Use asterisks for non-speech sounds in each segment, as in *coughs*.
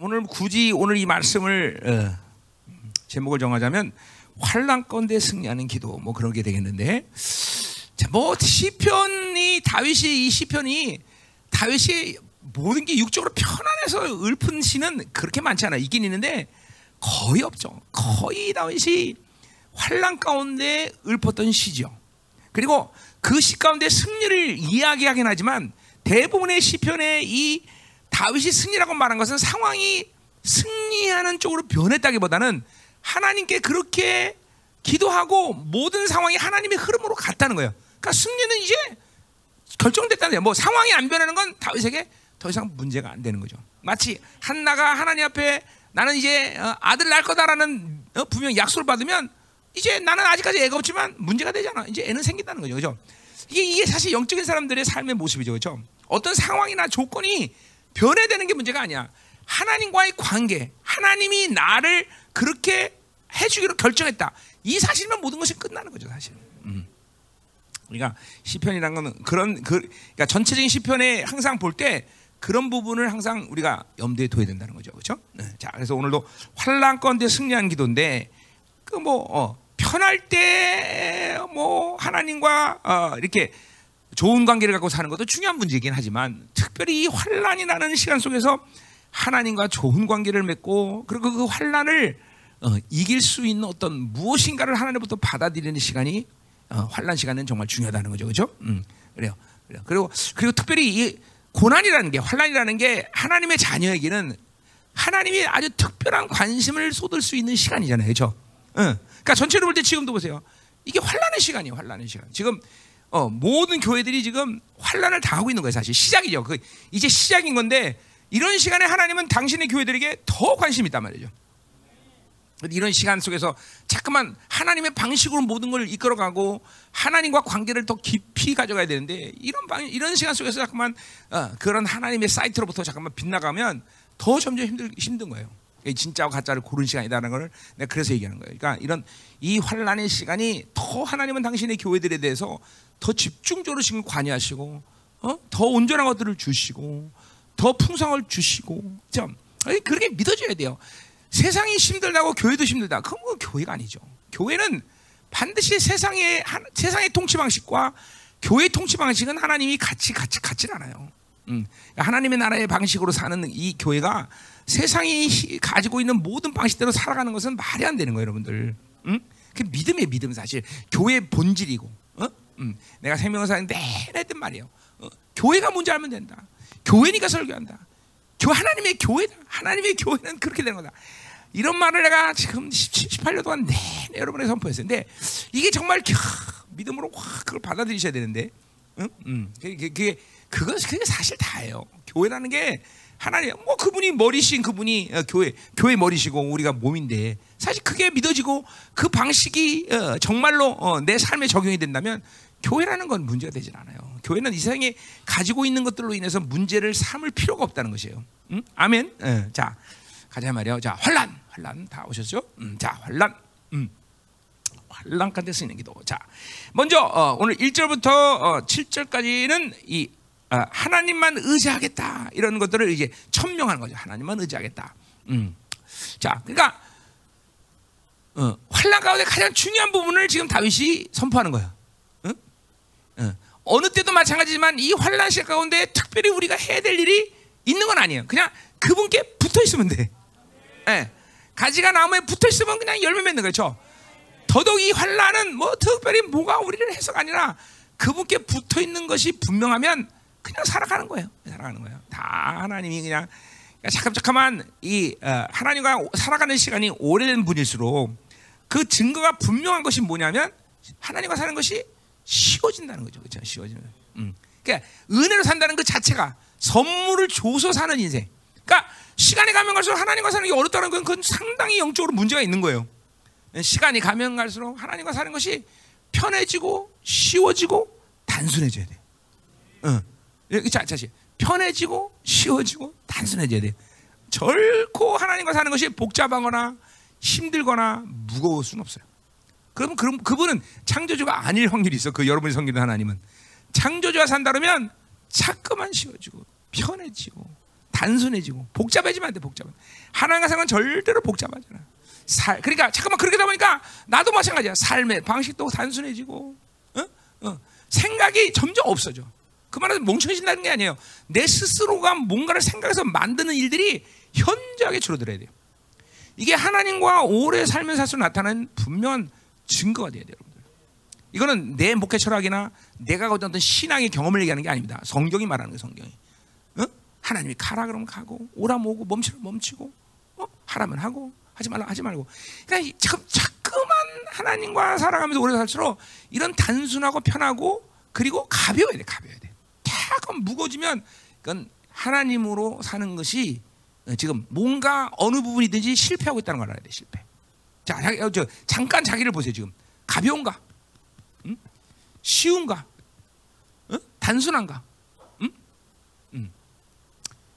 오늘 굳이 오늘 이 말씀을 어, 제목을 정하자면 환란 가운데 승리하는 기도 뭐 그런 게 되겠는데 자, 뭐 시편이 다윗이 이 시편이 다윗이 모든 게 육적으로 편안해서 읊은 시는 그렇게 많지 않아 있긴 있는데 거의 없죠. 거의 다윗이 환란 가운데 읊었던 시죠. 그리고 그 시 가운데 승리를 이야기하긴 하지만 대부분의 시편의 이 다윗이 승리라고 말한 것은 상황이 승리하는 쪽으로 변했다기보다는 하나님께 그렇게 기도하고 모든 상황이 하나님의 흐름으로 갔다는 거예요. 그러니까 승리는 이제 결정됐다는 거예요. 뭐 상황이 안 변하는 건 다윗에게 더 이상 문제가 안 되는 거죠. 마치 한나가 하나님 앞에 나는 이제 어, 아들 낳을 거다라는 어, 분명 약속을 받으면 이제 나는 아직까지 애가 없지만 문제가 되잖아. 이제 애는 생긴다는 거죠. 그죠? 이게, 이게 사실 영적인 사람들의 삶의 모습이죠. 그죠? 어떤 상황이나 조건이 변해되는 게 문제가 아니야. 하나님과의 관계, 하나님이 나를 그렇게 해주기로 결정했다. 이 사실이면 모든 것이 끝나는 거죠, 사실. 음. 그러니까 시편이란 거는 그런 그 그러니까 전체적인 시편에 항상 볼 때 그런 부분을 항상 우리가 염두에 둬야 된다는 거죠, 그렇죠? 네. 자, 그래서 오늘도 환란 건데 승리한 기도인데 그뭐 어, 편할 때 뭐 하나님과 어, 이렇게 좋은 관계를 갖고 사는 것도 중요한 문제이긴 하지만 특별히 이 환란이라는 시간 속에서 하나님과 좋은 관계를 맺고 그리고 그 환란을 어, 이길 수 있는 어떤 무엇인가를 하나님부터 받아들이는 시간이 어, 환란 시간은 정말 중요하다는 거죠, 그렇죠? 음, 그래요, 그래요. 그리고 그리고 특별히 이 고난이라는 게 환란이라는 게 하나님의 자녀에게는 하나님이 아주 특별한 관심을 쏟을 수 있는 시간이잖아요, 그렇죠? 응. 그러니까 전체로 볼 때 지금도 보세요. 이게 환란의 시간이에요, 환란의 시간. 지금 어, 모든 교회들이 지금 환란을 당하고 있는 거예요, 사실 시작이죠. 그 이제 시작인 건데 이런 시간에 하나님은 당신의 교회들에게 더 관심이 있단 말이죠. 이런 시간 속에서 자꾸만 하나님의 방식으로 모든 걸 이끌어가고 하나님과 관계를 더 깊이 가져가야 되는데 이런 방 이런 시간 속에서 자꾸만 어, 그런 하나님의 사이트로부터 잠깐만 빗나가면 더 점점 힘들 힘든 거예요. 진짜와 가짜를 고른 시간이다라는 걸 내가 그래서 얘기하는 거예요. 그러니까 이런 이 환란의 시간이 더 하나님은 당신의 교회들에 대해서 더 집중적으로 지금 관여하시고 어? 더 온전한 것들을 주시고 더 풍성을 주시고 좀 그렇게 믿어줘야 돼요. 세상이 힘들다고 교회도 힘들다. 그건 뭐 교회가 아니죠. 교회는 반드시 세상의 세상의 통치 방식과 교회 통치 방식은 하나님이 같이 같이 같지 않아요. 음, 하나님의 나라의 방식으로 사는 이 교회가 세상이 가지고 있는 모든 방식대로 살아가는 것은 말이 안 되는 거예요, 여러분들. 음? 그 믿음의 믿음 사실 교회 본질이고. 어? 음, 내가 생명사에 내내 했던 말이에요. 어? 교회가 뭔지 알면 된다. 교회니까 설교한다. 교 하나님의 교회다. 하나님의 교회는 그렇게 되는 거다. 이런 말을 내가 지금 17, 18년 동안 내내 여러분에게 선포했어요. 근데 이게 정말 캬, 믿음으로 확 그걸 받아들이셔야 되는데, 응? 응. 그게, 그게 그건 그게 사실 다예요. 교회라는 게 하나님 뭐 그분이 머리신 그분이 어, 교회 교회 머리시고 우리가 몸인데 사실 그게 믿어지고 그 방식이 어, 정말로 어, 내 삶에 적용이 된다면 교회라는 건 문제가 되질 않아요. 교회는 이 세상에 가지고 있는 것들로 인해서 문제를 삼을 필요가 없다는 것이에요. 응? 아멘. 어, 자 가자 말이요. 자 환란 환란 다 오셨죠? 음, 자 환란. 음. 환란 가운데 쓰이는 기도. 자 먼저 어, 오늘 1절부터 어, 7절까지는 이 어, 하나님만 의지하겠다 이런 것들을 이제 천명하는 거죠. 하나님만 의지하겠다. 음. 자, 그러니까 어, 환란 가운데 가장 중요한 부분을 지금 다윗이 선포하는 거예요. 응? 어. 어느 때도 마찬가지지만 이 환란 시간 가운데 특별히 우리가 해야 될 일이 있는 건 아니에요. 그냥 그분께 붙어 있으면 돼. 예. 가지가 나무에 붙어 있으면 그냥 열매 맺는 거죠. 더더욱 이 환란은 뭐 특별히 뭐가 우리를 해서가 아니라 그분께 붙어 있는 것이 분명하면 그냥 살아가는 거예요. 살아가는 거예요. 다 하나님이 그냥 잠깐 잠깐만 이 어, 하나님과 살아가는 시간이 오래된 분일수록 그 증거가 분명한 것이 뭐냐면 하나님과 사는 것이 쉬워진다는 거죠. 그렇죠? 쉬워지는. 음. 그러니까 은혜로 산다는 그 자체가 선물을 줘서 사는 인생. 그러니까 시간이 가면 갈수록 하나님과 사는 게 어렵다는 건 그건 상당히 영적으로 문제가 있는 거예요. 시간이 가면 갈수록 하나님과 사는 것이 편해지고 쉬워지고 단순해져야 돼. 어. 자, 편해지고 쉬워지고 단순해져야 돼. 결코 하나님과 사는 것이 복잡하거나 힘들거나 무거울 수는 없어요. 그럼 그럼 그분은 창조주가 아닐 확률이 있어. 그 여러분이 섬기는 하나님은 창조주와 산다면 자꾸만 쉬워지고 편해지고 단순해지고 복잡해지면 안 돼. 복잡. 하나님과 생각은 절대로 복잡하잖아. 살 그러니까 잠깐만 그렇게 하다 보니까 나도 마찬가지야. 삶의 방식도 단순해지고 어? 어. 생각이 점점 없어져. 그 말은 멍청해진다는 게 아니에요. 내 스스로가 뭔가를 생각해서 만드는 일들이 현저하게 줄어들어야 돼요. 이게 하나님과 오래 살면서 나타나는 분명한 증거가 돼야 돼요, 여러분들. 이거는 내 목회 철학이나 내가 어떤 신앙의 경험을 얘기하는 게 아닙니다. 성경이 말하는 거예요, 성경이. 어? 하나님이 가라 그러면 가고, 오라 오고, 멈추면 멈추고, 어? 하라면 하고, 하지 말라 하지 말고. 그러니까 자, 자꾸만 하나님과 살아가면서 오래 살수록 이런 단순하고 편하고 그리고 가벼워야 돼, 가벼워야 돼. 자꾸 무거워지면 그건 하나님으로 사는 것이 지금 뭔가 어느 부분이든지 실패하고 있다는 걸 알아야 돼, 실패. 자, 자기, 저, 잠깐 자기를 보세요, 지금. 가벼운가? 응? 쉬운가? 응? 단순한가?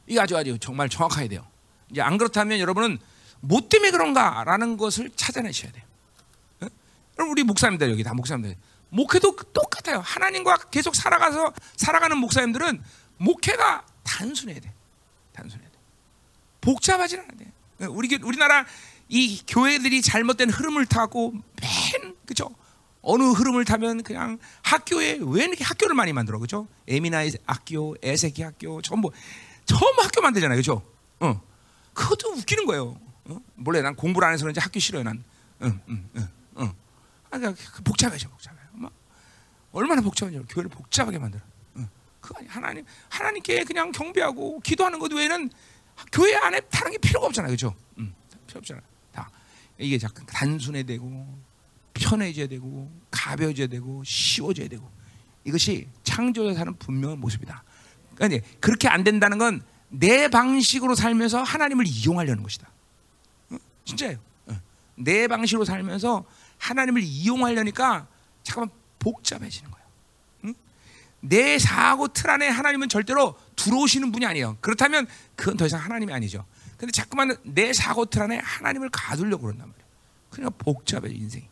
이게 아주 아주 정말 정확해야 돼요. 이제 안 그렇다면 여러분은 뭐 때문에 그런가라는 것을 찾아내셔야 돼요. 응? 우리 목사님들 여기 다 목사님들 목회도 똑같아요. 하나님과 계속 살아가서 살아가는 목사님들은 목회가 단순해야 돼. 단순해야 돼. 복잡하지는 않아야 돼. 우리 우리나라 이 교회들이 잘못된 흐름을 타고 맨 그죠? 어느 흐름을 타면 그냥 학교에 왜 이렇게 학교를 많이 만들어 그죠? 에미나이 학교, 에세키 학교 전부 전부 학교 만들잖아요, 그죠? 어, 그것도 웃기는 거예요. 어? 몰래 난 공부를 안 해서 그런지 학교 싫어요, 난. 응, 응, 응, 응. 아, 그러니까 복잡해져, 복잡해. 막 얼마나 복잡한지 교회를 복잡하게 만들어. 응. 그 하나님 하나님께 그냥 경배하고 기도하는 것 외에는 교회 안에 다른 게 필요가 없잖아요, 그죠? 응, 필요 없잖아. 다 이게 잠깐 단순해야 되고 편해져야 되고 가벼워져야 되고 쉬워져야 되고 이것이 창조자 사는 분명한 모습이다. 그러니까 그렇게 안 된다는 건 내 방식으로 살면서 하나님을 이용하려는 것이다. 진짜예요. 내 방식으로 살면서 하나님을 이용하려니까 잠깐만 복잡해지는 거예요. 응? 내 사고 틀 안에 하나님은 절대로 들어오시는 분이 아니에요. 그렇다면 그건 더 이상 하나님이 아니죠. 근데 자꾸만 내 사고 틀 안에 하나님을 가두려고 그런단 말이에요. 그러니까 복잡해 인생이.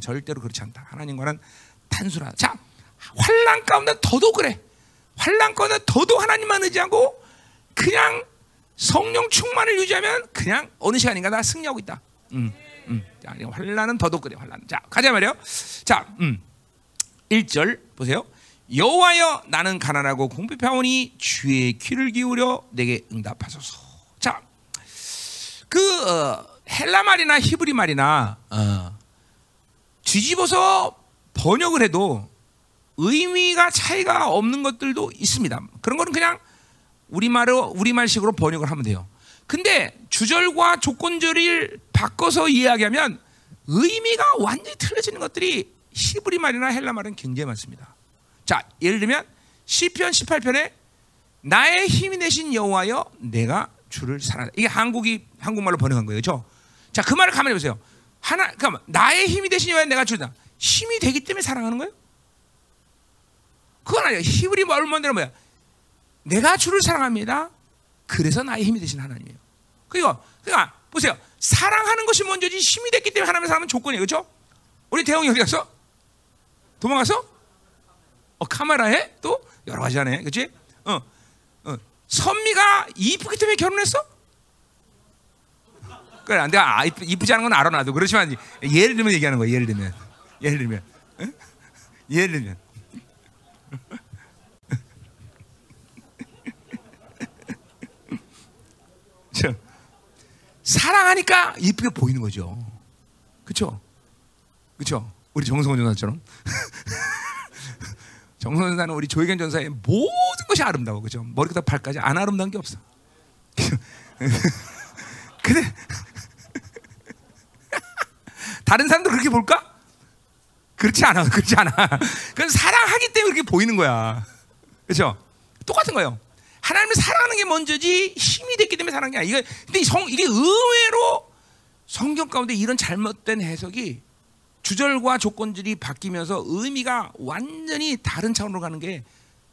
절대로 그렇지 않다. 하나님과는 단순하다. 자, 환란 가운데 더더욱 그래. 환란 가운데 더더욱 하나님만 의지하고 그냥 성령 충만을 유지하면 그냥 어느 시간인가 다 승리하고 있다. 음, 음. 자, 환란은 더더욱 그래. 환란. 자, 가자 말이요. 자, 음. 1절 보세요. 여호와여 나는 가난하고 궁핍하오니 주의 귀를 기울여 내게 응답하소서. 자, 그 어, 헬라 말이나 히브리 말이나 어, 뒤집어서 번역을 해도 의미가 차이가 없는 것들도 있습니다. 그런 거는 그냥 우리말로 우리말식으로 번역을 하면 돼요. 근데 주절과 조건절을 바꿔서 이야기하면 의미가 완전히 틀려지는 것들이 히브리 말이나 헬라 말은 굉장히 많습니다. 자, 예를 들면 시편 18편에 나의 힘이 되신 여호와여 내가 주를 사랑한다. 이게 한국이 한국말로 번역한 거예요. 그렇죠? 자, 그 말을 가만히 보세요. 하나 그러니까 나의 힘이 되신 여호와 내가 주다. 힘이 되기 때문에 사랑하는 거예요? 그건 아니에요. 히브리 말문대로 뭐야? 내가 주를 사랑합니다. 그래서 나의 힘이 되신 하나님이에요. 그리고 그러니까 보세요. 사랑하는 것이 먼저지 힘이 됐기 때문에 하나님을 사랑하면 조건이에요. 그렇죠? 우리 대형이 어디 갔어? 도망갔어? 어, 카메라에 또 여러 가지 하네. 그렇지? 어. 어. 선미가 이쁘기 때문에 결혼했어? 그래, 내가 아, 이쁘, 이쁘지 않은 건 알아 나도. 그렇지만 예를 들면 얘기하는 거야. 예를 들면. 예를 들면. 응? 예를 들면. *laughs* 사랑하니까 이쁘게 보이는 거죠. 그렇죠? 그렇죠? 우리 정성원 전사처럼. *laughs* 정성원 전사는 우리 조혜견 전사의 모든 것이 아름다워. 그죠? 머리부터 발까지 안 아름다운 게 없어. *laughs* 근데 다른 사람도 그렇게 볼까? 그렇지 않아. *laughs* 그렇지 않아. 그건 사랑하기 때문에 그렇게 보이는 거야. 그렇죠? 똑같은 거예요. 하나님을 사랑하는 게 먼저지 힘이 됐기 때문에 게 아니야. 이게 근데 성 이게 의외로 성경 가운데 이런 잘못된 해석이 주절과 조건들이 바뀌면서 의미가 완전히 다른 차원으로 가는 게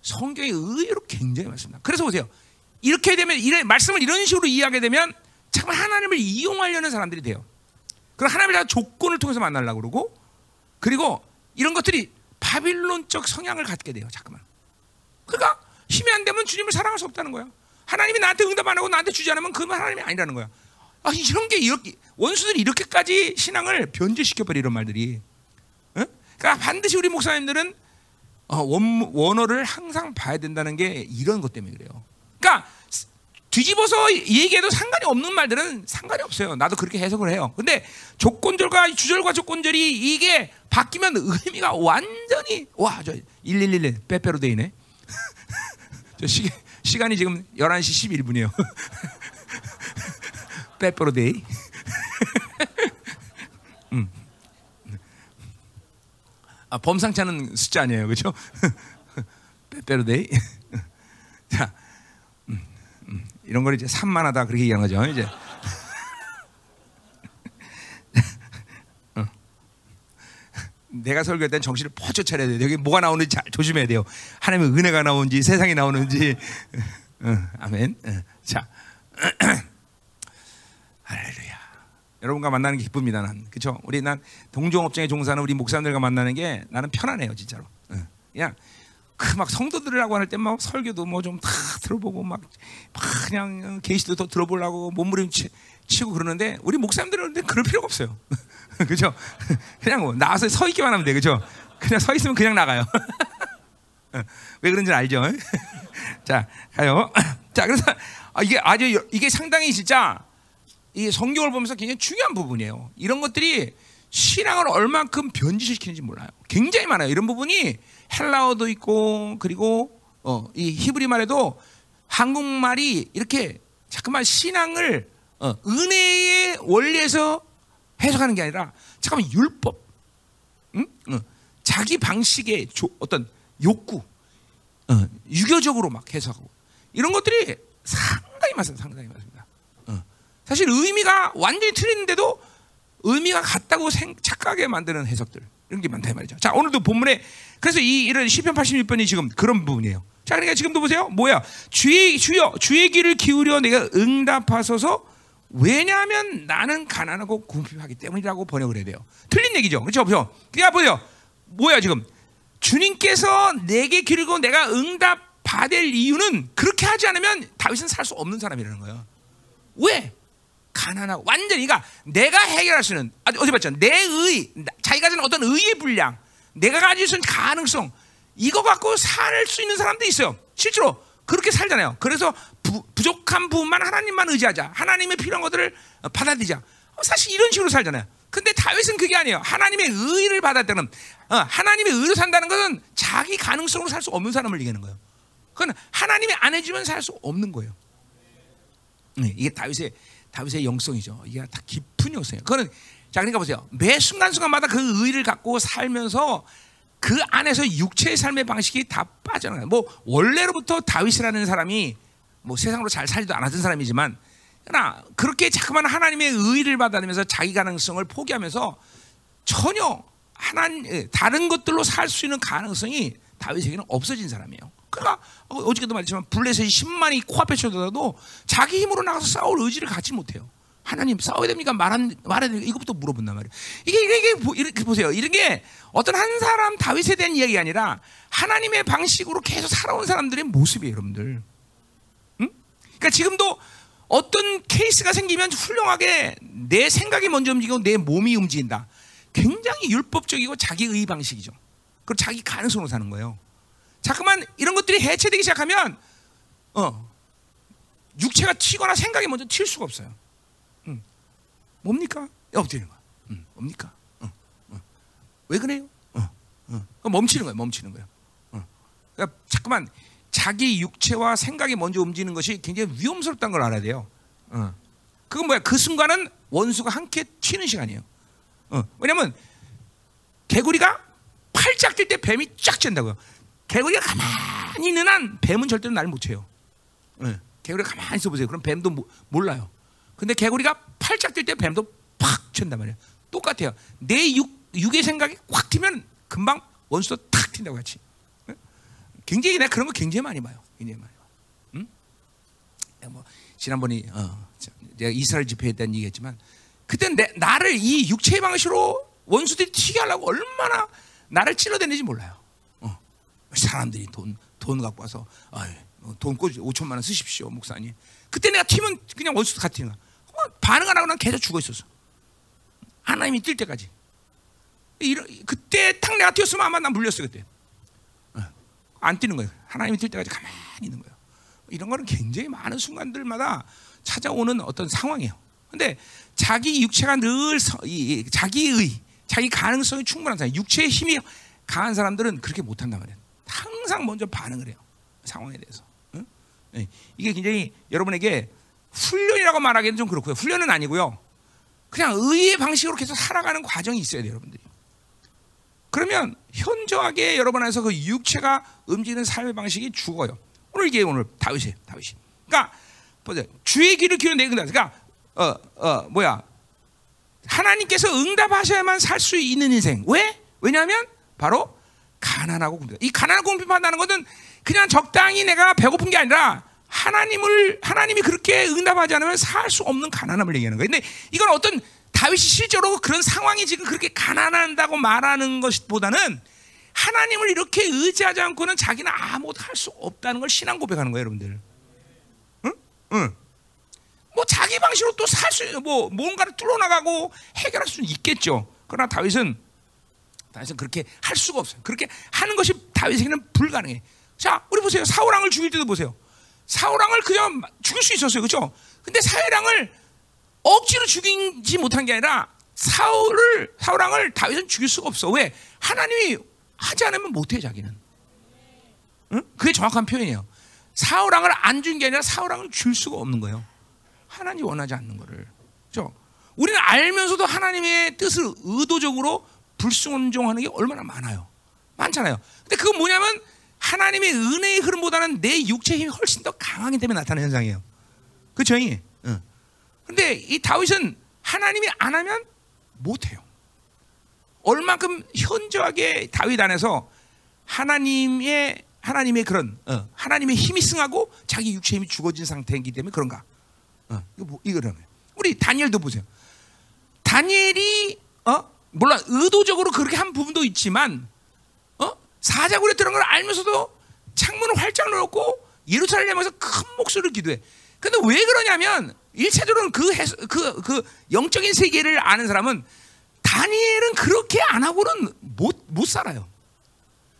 성경의 의외로 굉장히 많습니다. 그래서 보세요. 이렇게 되면 이래, 말씀을 이런 식으로 이해하게 되면 참 하나님을 이용하려는 사람들이 돼요. 그럼 하나님을 다 조건을 통해서 만나려고 그러고 그리고 이런 것들이 바빌론적 성향을 갖게 돼요. 잠깐만. 그러니까 힘이 안 되면 주님을 사랑할 수 없다는 거야. 하나님이 나한테 응답 안 하고 나한테 주지 않으면 그건 하나님이 아니라는 거야. 아, 이런 게 이렇게 원수들이 이렇게까지 신앙을 변질시켜 버리는 말들이. 어? 그러니까 반드시 우리 목사님들은 어, 원, 원어를 항상 봐야 된다는 게 이런 것 때문에 그래요. 그러니까 뒤집어서 얘기해도 상관이 없는 말들은 상관이 없어요. 나도 그렇게 해석을 해요. 근데 조건절과 주절과 조건절이 이게 바뀌면 의미가 완전히 와, 저 1111, 빼빼로데이네. *laughs* 저 시계, 시간이 지금 11시 11분이에요. 빼빼로 데이. 음. 아, 범상치 않은 숫자 아니에요. 그렇죠? *laughs* 빼빼로 데이. *laughs* 자, 음, 음. 이런 걸 이제 산만하다 그렇게 얘기하는 거죠. 이제. 어. 내가 설교할 땐 정신을 바짝 차려야 돼요. 여기 뭐가 나오는지 잘 조심해야 돼요. 하나님의 은혜가 나오는지 세상이 나오는지. 어, 아멘. 어, 자. *clears throat* 할렐루야. 여러분과 만나는 게 기쁩니다. 난 그렇죠. 우리 난 동종업종에 종사하는 우리 목사님들과 만나는 게 나는 편안해요, 진짜로. 어. 그냥 그 막 성도들이라고 할 때 막 설교도 뭐 좀 다 들어보고 막, 막 그냥 계시도 더 들어보려고 몸부림치 치고 그러는데 우리 목사님들은 그럴 필요가 없어요. *laughs* 그죠? 그냥 뭐 나와서 서 있기만 하면 돼. 그죠? 그냥 서 있으면 그냥 나가요. *laughs* 왜 그런지 알죠? *laughs* 자, 가요. *clears throat* 자, 그래서 아, 이게 아주 이게 상당히 진짜 이 성경을 보면서 굉장히 중요한 부분이에요. 이런 것들이 신앙을 얼만큼 변질시키는지 몰라요. 굉장히 많아요. 이런 부분이 헬라어도 있고 그리고 어, 이 히브리 말에도 한국말이 이렇게 잠깐만 신앙을 어, 은혜의 원리에서 해석하는 게 아니라 잠깐만 율법, 응? 어, 자기 방식의 조, 어떤 욕구, 어, 유교적으로 막 해석하고 이런 것들이 상당히 많습니다. 상당히 많습니다. 어. 사실 의미가 완전히 틀리는데도 의미가 같다고 생, 착각하게 만드는 해석들 이런 게 많다 말이죠. 자 오늘도 본문에 그래서 이 이런 시편 86편이 지금 그런 부분이에요. 자 그러니까 지금도 보세요. 뭐야 주의 주여 주의 귀를 기울여 내가 응답하소서 왜냐하면 나는 가난하고 궁핍하기 때문이라고 번역을 해야 돼요. 틀린 얘기죠. 그렇죠? 보세요. 그러니까 보세요. 뭐야 지금 주님께서 내게 기르고 내가 응답 받을 이유는 그렇게 하지 않으면 다윗은 살 수 없는 사람이라는 거예요. 왜? 가난하고 완전히 그러니까 내가 해결할 수 있는 어디 봤죠? 내 의, 자기가 가진 어떤 의의 분량, 내가 가지고 있는 가능성 이거 갖고 살 수 있는 사람도 있어요. 실제로 그렇게 살잖아요. 그래서 부, 족한 부분만 하나님만 의지하자. 하나님의 필요한 것들을 받아들이자. 사실 이런 식으로 살잖아요. 근데 다윗은 그게 아니에요. 하나님의 의를 받았다는 어, 하나님의 의로 산다는 것은 자기 가능성으로 살 수 없는 사람을 얘기하는 거예요. 그건 하나님이 안 해주면 살 수 없는 거예요. 네, 이게 다윗의 다윗의 영성이죠. 이게 다 깊은 영성이에요. 그거는 자 그러니까 보세요. 매 순간순간마다 그 의를 갖고 살면서 그 안에서 육체의 삶의 방식이 다 빠져나가요. 뭐 원래로부터 다윗이라는 사람이 뭐 세상으로 잘 살지도 않았던 사람이지만 그러나 그렇게 자꾸만 하나님의 의를 받아들면서 자기 가능성을 포기하면서 전혀 하나님 예, 다른 것들로 살 수 있는 가능성이 다윗에게는 없어진 사람이에요. 그러니까 어저께도 말했지만 블레셋이 10만이 코앞에 쳐들어도 자기 힘으로 나가서 싸울 의지를 갖지 못해요. 하나님 싸워야 됩니까? 말한 말해야 됩니까? 이것부터 물어본단 말이에요. 이게 이게, 이게 이렇게 보세요. 이런 게 어떤 한 사람 다윗에 대한 이야기가 아니라 하나님의 방식으로 계속 살아온 사람들의 모습이에요, 여러분들. 응? 그러니까 지금도 어떤 케이스가 생기면 훌륭하게 내 생각이 먼저 움직이고 내 몸이 움직인다. 굉장히 율법적이고 자기의 방식이죠. 그리고 자기 가능성으로 사는 거예요. 자꾸만 이런 것들이 해체되기 시작하면 어 육체가 튀거나 생각이 먼저 튈 수가 없어요. 음. 뭡니까? 엎드리는 거야. 음. 뭡니까? 어. 어. 왜 그래요? 어. 어. 멈추는 거예요. 멈추는 거예요. 어. 그러니까 자꾸만 자기 육체와 생각이 먼저 움직이는 것이 굉장히 위험스럽다는 걸 알아야 돼요. 어. 그건 뭐야? 그 순간은 원수가 함께 튀는 시간이에요. 어. 왜냐면 개구리가 팔짝 뛸 때 뱀이 쫙 찐다고요. 개구리가 가만히 있는 한 뱀은 절대로 날못 쳐요. 네. 개구리가 가만히 있어 보세요. 그럼 뱀도 모, 몰라요. 근데 개구리가 팔짝 뛸 때 뱀도 팍 튄단 말이에요. 똑같아요. 내 육, 육의 생각이 꽉 튀면 금방 원수도 탁 튄다고 같이. 네? 굉장히 내가 그런 거 굉장히 많이 봐요. 굉장히 많이 봐. 응? 뭐 지난번에 어, 내가 이스라엘 집회에 대한 얘기했지만 그때 내, 나를 이 육체의 방식으로 원수들이 튀게 하려고 얼마나 나를 찔러대는지 몰라요. 사람들이 돈, 돈 갖고 와서, 어이, 어, 돈 꽂, 5천만 원 쓰십시오, 목사님. 그때 내가 튀면 그냥 원수 같은 거. 어, 반응 안 하고 난 계속 죽어 있었어. 하나님이 뛸 때까지. 이런, 그때 탁 내가 뛰었으면 아마 난 물렸어 그때. 어, 안 뛰는 거예요. 하나님이 뛸 때까지 가만히 있는 거예요. 이런 거는 굉장히 많은 순간들마다 찾아오는 어떤 상황이에요. 근데 자기 육체가 늘 서, 이, 이, 자기의 자기 가능성이 충분한 사람, 육체의 힘이 강한 사람들은 그렇게 못한단 말이에요. 항상 먼저 반응을 해요. 상황에 대해서. 응? 네. 이게 굉장히 여러분에게 훈련이라고 말하기는 좀 그렇고요. 훈련은 아니고요. 그냥 의의 방식으로 계속 살아가는 과정이 있어야 돼요, 여러분들이. 그러면 현저하게 여러분 안에서 그 육체가 움직이는 삶의 방식이 죽어요. 오늘 이게 오늘 다윗이에요, 다윗이. 그러니까 보세요. 주의 길을 기울여 내근다. 그러니까 어, 어, 뭐야? 하나님께서 응답하셔야만 살 수 있는 인생. 왜? 왜냐하면 바로 가난하고 굶다. 이 가난하고 굶긴다는 것은 그냥 적당히 내가 배고픈 게 아니라 하나님을 하나님이 그렇게 응답하지 않으면 살 수 없는 가난함을 얘기하는 거예요. 근데 이건 어떤 다윗이 실제로 그런 상황이 지금 그렇게 가난한다고 말하는 것보다는 하나님을 이렇게 의지하지 않고는 자기는 아무것도 할 수 없다는 걸 신앙 고백하는 거예요, 여러분들. 응? 응. 뭐 자기 방식으로 또 살 수, 뭐 뭔가를 뚫어나가고 해결할 수는 있겠죠. 그러나 다윗은 다윗은 그렇게 할 수가 없어요. 그렇게 하는 것이 다윗에게는 불가능해. 자, 우리 보세요. 사울왕을 죽일 때도 보세요. 사울왕을 그냥 죽일 수 있었어요, 그렇죠? 근데 사울왕을 억지로 죽이지 못한 게 아니라 사울을 사울왕을 다윗은 죽일 수가 없어. 왜? 하나님이 하지 않으면 못해 자기는. 응? 그게 정확한 표현이에요. 사울왕을 안 준 게 아니라 사울왕을 줄 수가 없는 거예요. 하나님이 원하지 않는 거를. 그죠? 우리는 알면서도 하나님의 뜻을 의도적으로 불순종하는 게 얼마나 많아요. 많잖아요. 근데 그건 뭐냐면 하나님의 은혜의 흐름보다는 내 육체의 힘이 훨씬 더 강하기 때문에 나타나는 현상이에요. 그렇죠? 응. 근데 이 다윗은 하나님이 안 하면 못 해요. 얼만큼 현저하게 다윗 안에서 하나님의 하나님의 그런 어, 하나님의 힘이 승하고 자기 육체 힘이 죽어진 상태이기 때문에 그런가? 어, 이거 뭐, 이거는 우리 다니엘도 보세요. 다니엘이 어 물론 의도적으로 그렇게 한 부분도 있지만 어 사자굴에 들어간 걸 알면서도 창문을 활짝 열었고 예루살렘에서 큰 목소리를 기도해. 근데 왜 그러냐면 일차적으로는 그, 그, 그 영적인 세계를 아는 사람은 다니엘은 그렇게 안 하고는 못, 못 살아요.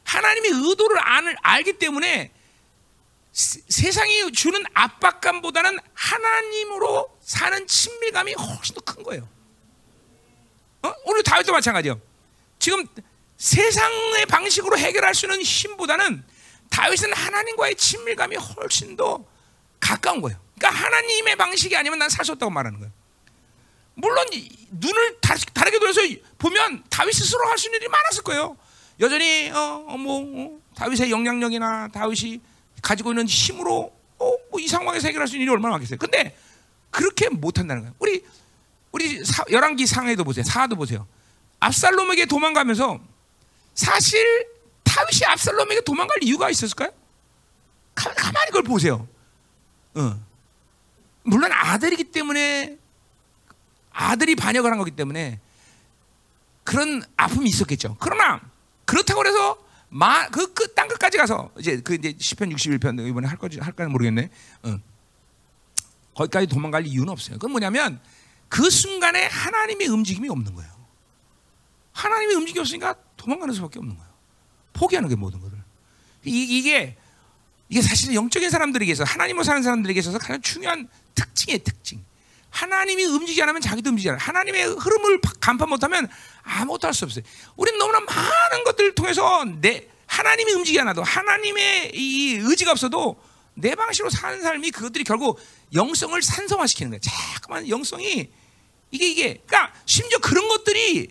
하나님의 의도를 알, 알기 때문에 세상이 주는 압박감보다는 하나님으로 사는 친밀감이 훨씬 더 큰 거예요. 어? 오늘 다윗도 마찬가지요. 지금 세상의 방식으로 해결할 수 있는 힘보다는 다윗은 하나님과의 친밀감이 훨씬 더 가까운 거예요. 그러니까 하나님의 방식이 아니면 난 살 수 없다고 말하는 거예요. 물론 눈을 다르게 돌려서 보면 다윗 스스로 할 수 있는 일이 많았을 거예요. 여전히 어, 어, 뭐 어, 다윗의 영향력이나 다윗이 가지고 있는 힘으로 어, 뭐 이 상황에서 해결할 수 있는 일이 얼마나 많겠어요. 근데 그렇게 못 한다는 거예요. 우리 우리 사, 열왕기 상에도 보세요. 사도 보세요. 압살롬에게 도망가면서 사실 다윗이 압살롬에게 도망갈 이유가 있었을까요? 가, 가만히 그걸 보세요. 어. 물론 아들이기 때문에 아들이 반역을 한 거기 때문에 그런 아픔이 있었겠죠. 그러나 그렇다고 해서 그끝땅 끝까지 가서 이제 그 이제 시편 61편 이번에 할 거지 할까 모르겠네. 어. 거기까지 도망갈 이유는 없어요. 그건 뭐냐면 그 순간에 하나님의 움직임이 없는 거예요. 하나님의 움직임이 없으니까 도망가는 수밖에 없는 거예요. 포기하는 게 모든 것을. 이, 게 이게 사실 영적인 사람들에게 서 하나님으로 사는 사람들에게 있어서 가장 중요한 특징이에요, 특징. 하나님이 움직이지 않으면 자기도 움직이지 않아요. 하나님의 흐름을 간파 못하면 아무것도 할 수 없어요. 우리는 너무나 많은 것들을 통해서 내 하나님이 움직이지 않아도 하나님의 이 의지가 없어도 내 방식으로 사는 삶이 그것들이 결국 영성을 산성화시키는 거예요. 자꾸만 영성이 이게 이게 그러니까 심지어 그런 것들이